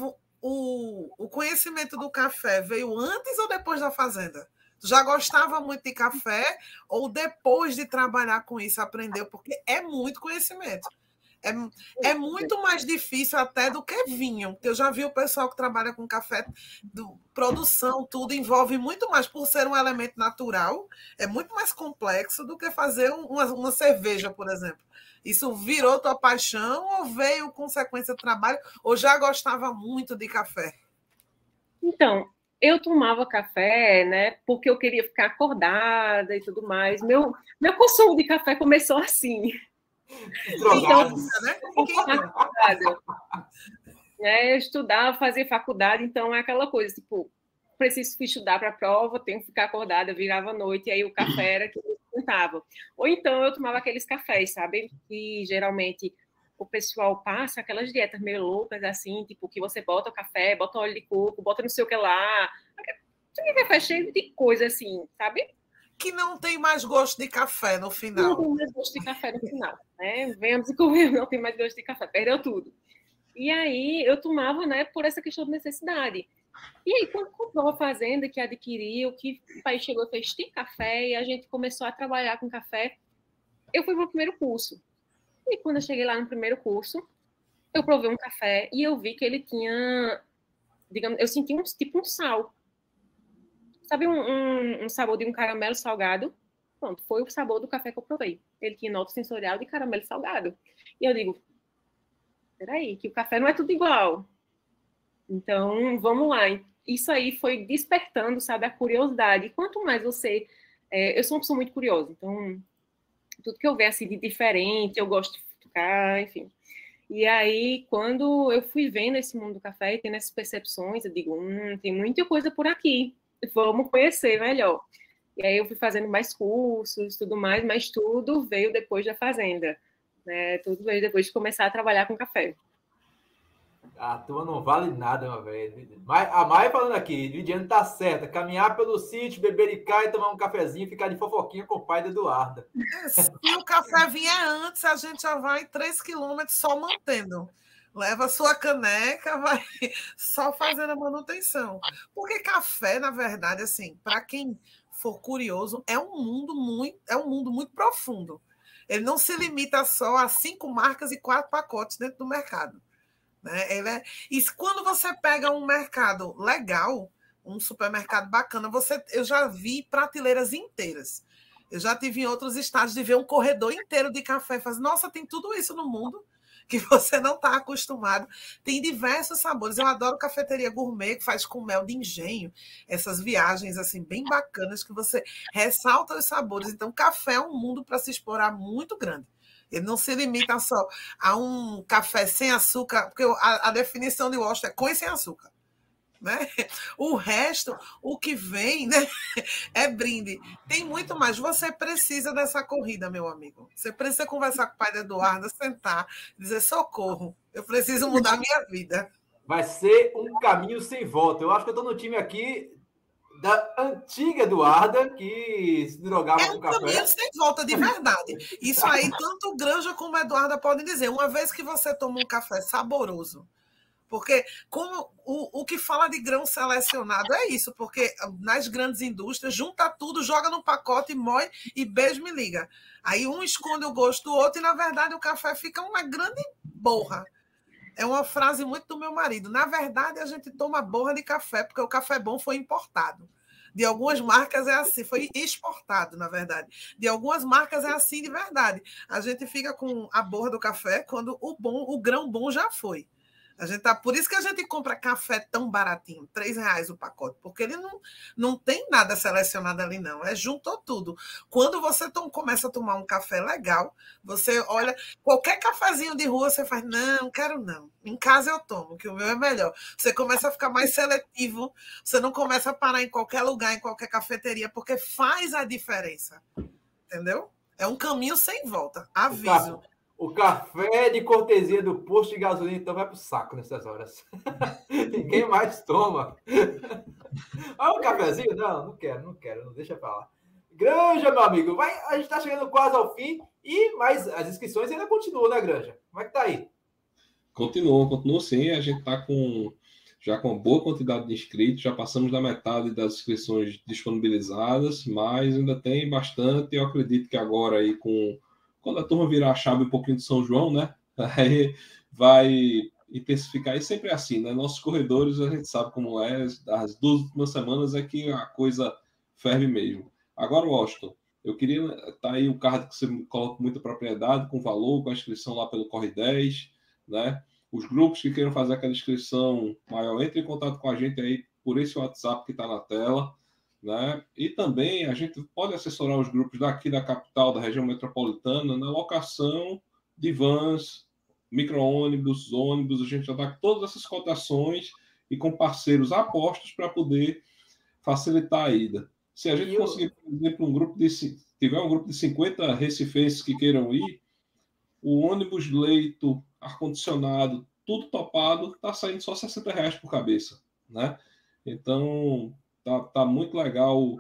o, o conhecimento do café veio antes ou depois da fazenda? Tu já gostava muito de café ou depois de trabalhar com isso aprendeu? Porque é muito conhecimento. É, é muito mais difícil até do que vinho, eu já vi o pessoal que trabalha com café, do, produção, tudo envolve muito mais, por ser um elemento natural, é muito mais complexo do que fazer uma, uma cerveja, por exemplo. Isso virou tua paixão ou veio consequência do trabalho, ou já gostava muito de café? Então, eu tomava café, né, porque eu queria ficar acordada e tudo mais. Meu, meu consumo de café começou assim. Drogado, então, né? né? Estudar, fazer faculdade, então é aquela coisa, tipo, preciso estudar para a prova, tenho que ficar acordada, virava noite, e aí o café era que eu esquentava. Ou então eu tomava aqueles cafés, sabe? Que geralmente o pessoal passa aquelas dietas meio loucas, assim, tipo, que você bota o café, bota óleo de coco, bota não sei o que lá. Café cheio de coisa assim, sabe? que não tem mais gosto de café no final. Não tem mais gosto de café no final, né? Venhamos e não tem mais gosto de café, perdeu tudo. E aí eu tomava, né, por essa questão de necessidade. E aí, quando comprou a fazenda, que adquiriu, que o país chegou e fez café, e a gente começou a trabalhar com café, eu fui para o primeiro curso. E quando eu cheguei lá no primeiro curso, eu provei um café e eu vi que ele tinha, digamos, eu senti um tipo um sal Sabe um, um, um, sabor de um caramelo salgado? Pronto, foi o sabor do café que eu provei. Ele tinha nota sensorial de caramelo salgado. E eu digo, peraí, que o café não é tudo igual. Então, vamos lá. Isso aí foi despertando, sabe, a curiosidade. E quanto mais você... É, eu sou uma pessoa muito curiosa, então tudo que eu ver assim de diferente, eu gosto de ficar, enfim. E aí, quando eu fui vendo esse mundo do café e tendo essas percepções, eu digo, hum, tem muita coisa por aqui vamos conhecer melhor. E aí eu fui fazendo mais cursos, tudo mais, mas tudo veio depois da fazenda, né? Tudo veio depois de começar a trabalhar com café. A turma não vale nada, meu velho. A Maia falando aqui, Lidiane tá certa. Caminhar pelo sítio, beber e cair, tomar um cafezinho, ficar de fofoquinha com o pai da Eduarda. Se o café vier antes, a gente já vai 3 quilômetros só mantendo leva a sua caneca, vai só fazendo a manutenção. Porque café, na verdade, assim, para quem for curioso, é um mundo muito, é um mundo muito profundo. Ele não se limita só a cinco marcas e quatro pacotes dentro do mercado. Né? Ele é... E quando você pega um mercado legal, um supermercado bacana, você, eu já vi prateleiras inteiras. Eu já tive em outros estados de ver um corredor inteiro de café fazer, nossa, tem tudo isso no mundo que você não está acostumado. Tem diversos sabores. Eu adoro cafeteria gourmet, que faz com mel de engenho, essas viagens assim bem bacanas que você ressalta os sabores. Então, café é um mundo para se explorar muito grande. Ele não se limita só a um café sem açúcar, porque a, a definição de Washington é e sem açúcar. Né? O resto, o que vem, né? é brinde. Tem muito mais. Você precisa dessa corrida, meu amigo. Você precisa conversar com o pai da Eduardo, sentar, dizer: socorro, eu preciso mudar minha vida. Vai ser um caminho sem volta. Eu acho que eu estou no time aqui da antiga Eduarda, que se drogava é um com café. Caminho sem volta, de verdade. Isso aí, tanto Granja como Eduarda podem dizer. Uma vez que você toma um café saboroso, porque como o, o que fala de grão selecionado é isso, porque nas grandes indústrias junta tudo, joga no pacote, moe e beijo me liga. Aí um esconde o gosto do outro e, na verdade, o café fica uma grande borra. É uma frase muito do meu marido. Na verdade, a gente toma borra de café, porque o café bom foi importado. De algumas marcas é assim, foi exportado, na verdade. De algumas marcas é assim de verdade. A gente fica com a borra do café quando o bom, o grão bom já foi. A gente tá, por isso que a gente compra café tão baratinho, três reais o pacote, porque ele não, não tem nada selecionado ali, não. É juntou tudo. Quando você tom, começa a tomar um café legal, você olha, qualquer cafezinho de rua, você faz, não, quero não. Em casa eu tomo, que o meu é melhor. Você começa a ficar mais seletivo, você não começa a parar em qualquer lugar, em qualquer cafeteria, porque faz a diferença. Entendeu? É um caminho sem volta. Aviso. O café de cortesia do posto de gasolina, então, vai para o saco nessas horas. Ninguém mais toma. Ah, um cafezinho? Não, não quero, não quero, não deixa para lá. Granja, meu amigo, vai, a gente está chegando quase ao fim, e mas as inscrições ainda continuam, né, Granja? Como é que tá aí? Continuam, continuam sim. A gente está com já com uma boa quantidade de inscritos, já passamos da metade das inscrições disponibilizadas, mas ainda tem bastante. Eu acredito que agora aí com quando a turma virar a chave um pouquinho de São João, né? Aí vai intensificar. E sempre é assim, né? Nossos corredores, a gente sabe como é. As duas últimas semanas é que a coisa ferve mesmo. Agora, Washington, eu queria. Tá aí o card que você coloca muita propriedade, com valor, com a inscrição lá pelo Corre 10, né? Os grupos que queiram fazer aquela inscrição maior, entre em contato com a gente aí por esse WhatsApp que está na tela. Né? E também a gente pode assessorar os grupos daqui da capital, da região metropolitana, na locação de vans, micro-ônibus, ônibus. A gente já dá todas essas cotações e com parceiros apostos para poder facilitar a ida. Se a gente conseguir, por exemplo, um grupo de tiver um grupo de 50 recifenses que queiram ir, o ônibus, leito, ar-condicionado, tudo topado, está saindo só 60 reais por cabeça, né? Então, tá, tá muito legal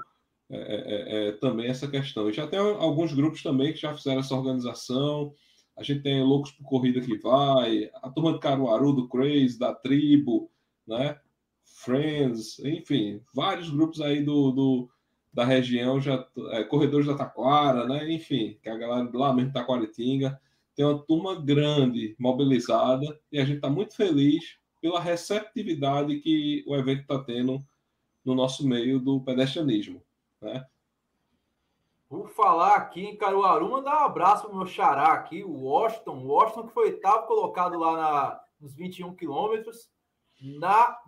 é, é, é, é, também essa questão. E já tem alguns grupos também que já fizeram essa organização. A gente tem Loucos por Corrida que vai, a turma de Caruaru, do Craze, da Tribo, né? Friends, enfim, vários grupos aí do, do da região, já é, Corredores da Taquara, né? Enfim, que a galera lá mesmo Taquaritinga tem uma turma grande mobilizada e a gente está muito feliz pela receptividade que o evento está tendo no nosso meio do pedestrianismo. Né? Vou falar aqui em Caruaru, mandar um abraço para o meu xará aqui, o Washington. O Washington que foi oitavo colocado lá na, nos 21 quilômetros, na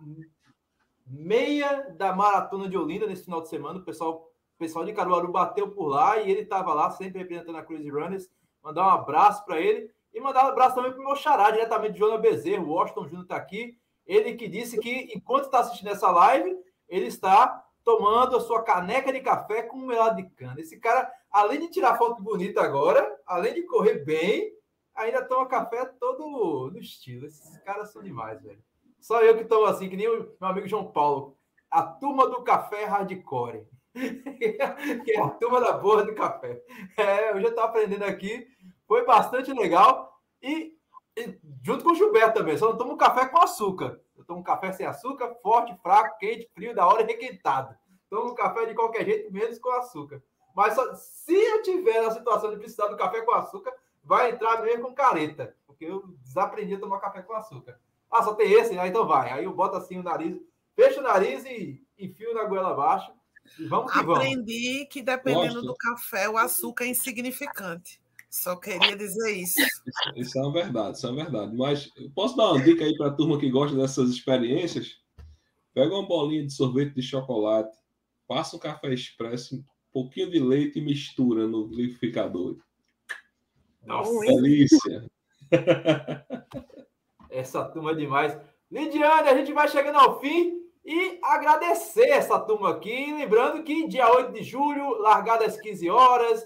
meia da maratona de Olinda nesse final de semana. O pessoal, o pessoal de Caruaru bateu por lá e ele estava lá, sempre representando a Crazy Runners. Mandar um abraço para ele e mandar um abraço também para o meu xará, diretamente de Joana Bezerro. O Washington Júnior está aqui. Ele que disse que, enquanto está assistindo essa live, ele está tomando a sua caneca de café com melado de cana. Esse cara, além de tirar foto bonita agora, além de correr bem, ainda toma café todo no estilo. Esses caras são demais, velho. Só eu que tomo assim, que nem o meu amigo João Paulo. A turma do café hardcore. que é a turma da boa do café. É, eu já estou aprendendo aqui. Foi bastante legal. E, e, junto com o Gilberto também. Só não tomo café com açúcar. Eu tomo café sem açúcar, forte, fraco, quente, frio, da hora e requentado. Tomo café de qualquer jeito, menos com açúcar. Mas só, se eu tiver na situação de precisar do café com açúcar, vai entrar mesmo com careta. Porque eu desaprendi a tomar café com açúcar. Ah, só tem esse? Ah, então vai. Aí eu boto assim o nariz, fecho o nariz e enfio na goela abaixo. E vamos que vamos. Aprendi que dependendo Gosto. do café, o açúcar é insignificante. Só queria dizer isso. Isso é uma verdade, isso é uma verdade. Mas posso dar uma dica aí para a turma que gosta dessas experiências? Pega uma bolinha de sorvete de chocolate, passa um café expresso, um pouquinho de leite e mistura no liquidificador. Nossa, delícia! Essa turma é demais. Lidiane, a gente vai chegando ao fim e agradecer essa turma aqui. Lembrando que dia 8 de julho, largada às 15 horas,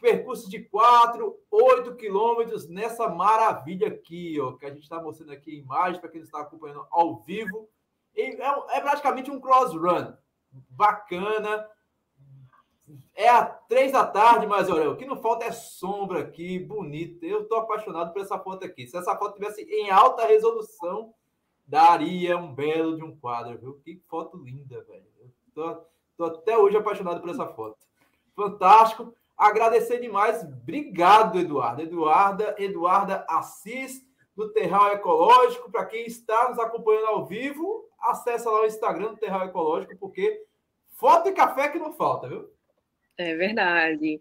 percurso de 4, 8 quilômetros nessa maravilha aqui, ó, que a gente está mostrando aqui em imagem para quem está acompanhando ao vivo. É, é, praticamente um cross run. Bacana. É às três da tarde, mas olha, o que não falta é sombra aqui, bonita. Eu estou apaixonado por essa foto aqui. Se essa foto tivesse em alta resolução, daria um belo de um quadro, viu? Que foto linda, velho. Eu tô, tô até hoje apaixonado por essa foto. Fantástico. Agradecer demais. Obrigado, Eduardo. Eduarda, Eduarda Assis, do Terral Ecológico. Para quem está nos acompanhando ao vivo, acessa lá o Instagram do Terral Ecológico, porque foto e café que não falta, viu? É verdade.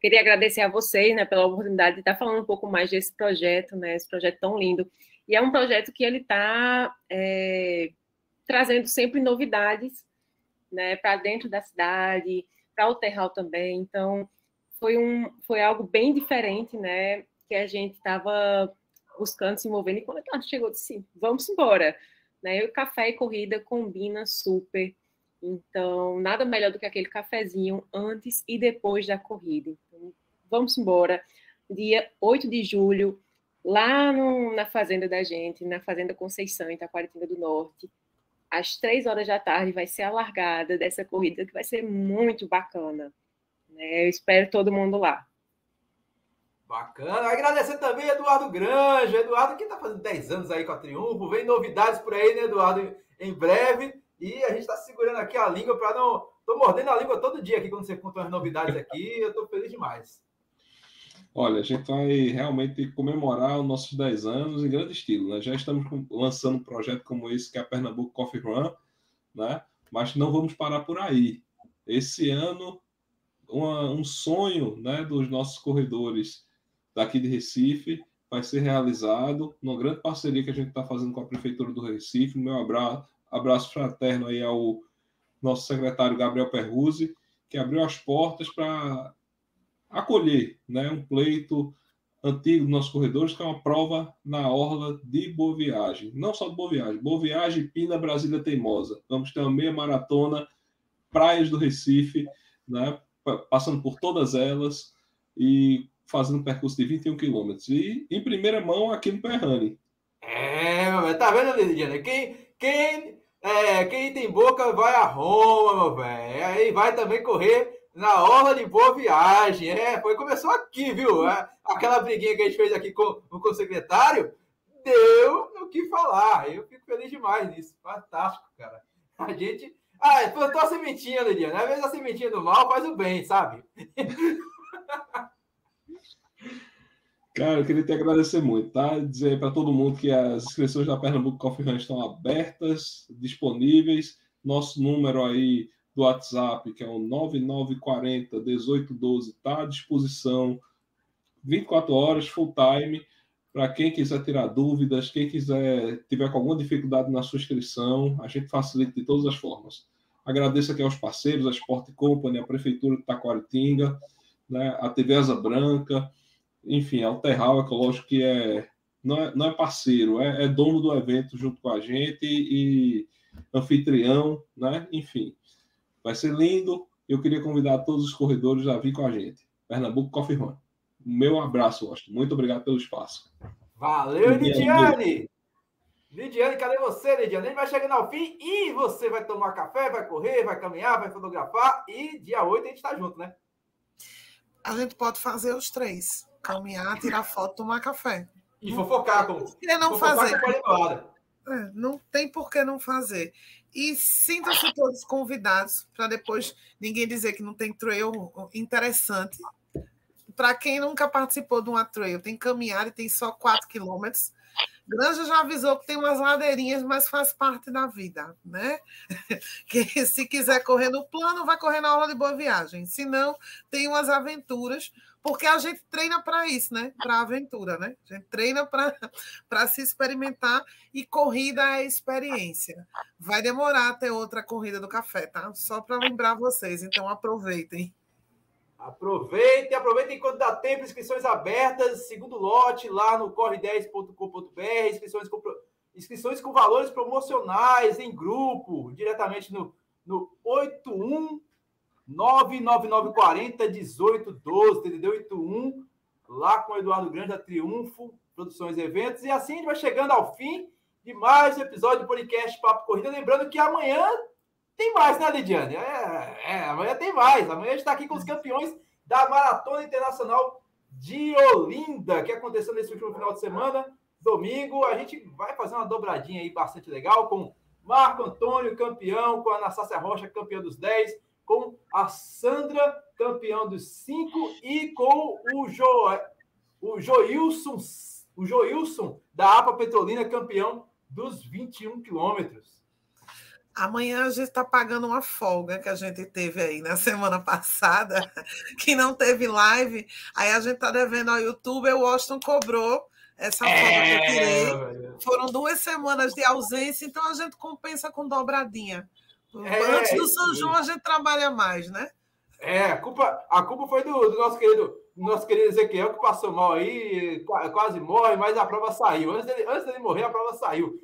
Queria agradecer a vocês, né, pela oportunidade de estar falando um pouco mais desse projeto, né, esse projeto tão lindo. E é um projeto que ele está é, trazendo sempre novidades, né, para dentro da cidade, para o Terral também. Então, foi um, foi algo bem diferente, né, que a gente estava buscando se movendo. E quando ela chegou, disse: vamos embora. Né? E café e corrida combina super. Então, nada melhor do que aquele cafezinho antes e depois da corrida. Então, vamos embora. Dia 8 de julho, lá no, na fazenda da gente, na Fazenda Conceição, em Itaquaritinga do Norte, às três horas da tarde vai ser a largada dessa corrida, que vai ser muito bacana. Né? Eu espero todo mundo lá. Bacana. Agradecer também Eduardo Granja. Eduardo que está fazendo 10 anos aí com a Triunfo. Vem novidades por aí, né, Eduardo? Em breve. E a gente está segurando aqui a língua para não. Estou mordendo a língua todo dia aqui quando você conta as novidades aqui. Eu estou feliz demais. Olha, a gente vai realmente comemorar os nossos 10 anos em grande estilo. Né? Já estamos lançando um projeto como esse, que é a Pernambuco Coffee Run, né? mas não vamos parar por aí. Esse ano, uma, um sonho né, dos nossos corredores daqui de Recife vai ser realizado numa grande parceria que a gente está fazendo com a Prefeitura do Recife. Meu abraço, abraço fraterno aí ao nosso secretário Gabriel Perruzzi, que abriu as portas para acolher né, um pleito antigo dos nossos corredores, que é uma prova na orla de Boa Viagem. Não só de Boa Viagem, Boa Viagem, Pina, Brasília Teimosa. Vamos ter uma meia maratona, praias do Recife, né, passando por todas elas e fazendo um percurso de 21 quilômetros. E em primeira mão aqui no Perrane. É, tá vendo, Lidiana? Quem, quem, é, quem tem boca vai a Roma, meu velho. Aí vai também correr na orla de boa viagem. É, foi, começou aqui, viu? É, aquela briguinha que a gente fez aqui com, com o secretário deu o que falar. Eu fico feliz demais nisso. Fantástico, cara. A gente. Ah, plantou a sementinha, Lidiana. Às vezes a sementinha do mal faz o bem, sabe? Cara, eu queria te agradecer muito, tá? Dizer para todo mundo que as inscrições da Pernambuco Coffee Run estão abertas, disponíveis. Nosso número aí do WhatsApp, que é o 9940 1812, está à disposição 24 horas, full time. Para quem quiser tirar dúvidas, quem quiser tiver com alguma dificuldade na sua inscrição, a gente facilita de todas as formas. Agradeço aqui aos parceiros, a Sport Company, a Prefeitura de Taquaritinga, né, a TV Asa Branca, enfim, a Terral Ecológico que é não, é não é parceiro, é, é, dono do evento junto com a gente e, anfitrião, né? Enfim, vai ser lindo. Eu queria convidar todos os corredores a vir com a gente. Pernambuco Coffee Run. Meu abraço, Austin. Muito obrigado pelo espaço. Valeu, Lidiane! Lidiane, cadê você, Lidiane? A gente vai chegando ao fim e você vai tomar café, vai correr, vai caminhar, vai fotografar e dia 8 a gente está junto, né? A gente pode fazer os três caminhar, tirar foto, tomar café. E fofocar com. Por que não fazer? É, não tem por que não fazer. E sintam-se todos convidados para depois ninguém dizer que não tem trail interessante. Para quem nunca participou de uma trail, tem caminhada e tem só 4 quilômetros. Granja já avisou que tem umas ladeirinhas, mas faz parte da vida, né? Que se quiser correr no plano, vai correr na aula de boa viagem. Se não, tem umas aventuras porque a gente treina para isso, né? Para aventura, né? A gente treina para se experimentar e corrida é experiência. Vai demorar até outra corrida do café, tá? Só para lembrar vocês, então aproveitem. Aproveitem, aproveitem enquanto dá tempo, inscrições abertas, segundo lote lá no corre10.com.br, inscrições com, inscrições com valores promocionais em grupo, diretamente no, no 81 99940 1812, entendeu? 81, lá com o Eduardo Grande da Triunfo, Produções e Eventos. E assim a gente vai chegando ao fim de mais um episódio do podcast Papo Corrida. Lembrando que amanhã tem mais, né, Lidiane? É, é, amanhã tem mais. Amanhã a gente está aqui com os campeões da Maratona Internacional de Olinda, que aconteceu nesse último final de semana. Domingo, a gente vai fazer uma dobradinha aí bastante legal com Marco Antônio, campeão, com a Anastácia Rocha, campeã dos 10 com a Sandra, campeão dos 5, e com o, jo, o Joilson, o Joilson da APA Petrolina, campeão dos 21 quilômetros. Amanhã a gente está pagando uma folga que a gente teve aí na semana passada, que não teve live. Aí a gente está devendo ao YouTube, o Washington cobrou essa folga é... que eu tirei. Foram duas semanas de ausência, então a gente compensa com dobradinha. É, Antes do São João a gente trabalha mais, né? É, a culpa, a culpa foi do, do nosso querido nosso querido Ezequiel, que passou mal aí, quase morre, mas a prova saiu. Antes dele, antes dele morrer, a prova saiu.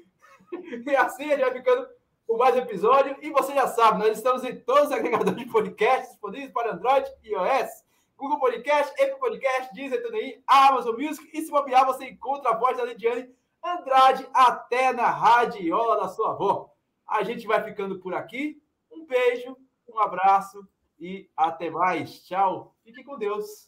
E assim ele vai ficando com mais episódio. E você já sabe, nós estamos em todos os agregadores de podcast disponíveis para Android e iOS. Google Podcast, Apple Podcast, Deezer, TuneIn, Amazon Music. E se bobear, você encontra a voz da Lidiane Andrade até na radiola da sua avó. A gente vai ficando por aqui. Um beijo, um abraço e até mais. Tchau. Fique com Deus.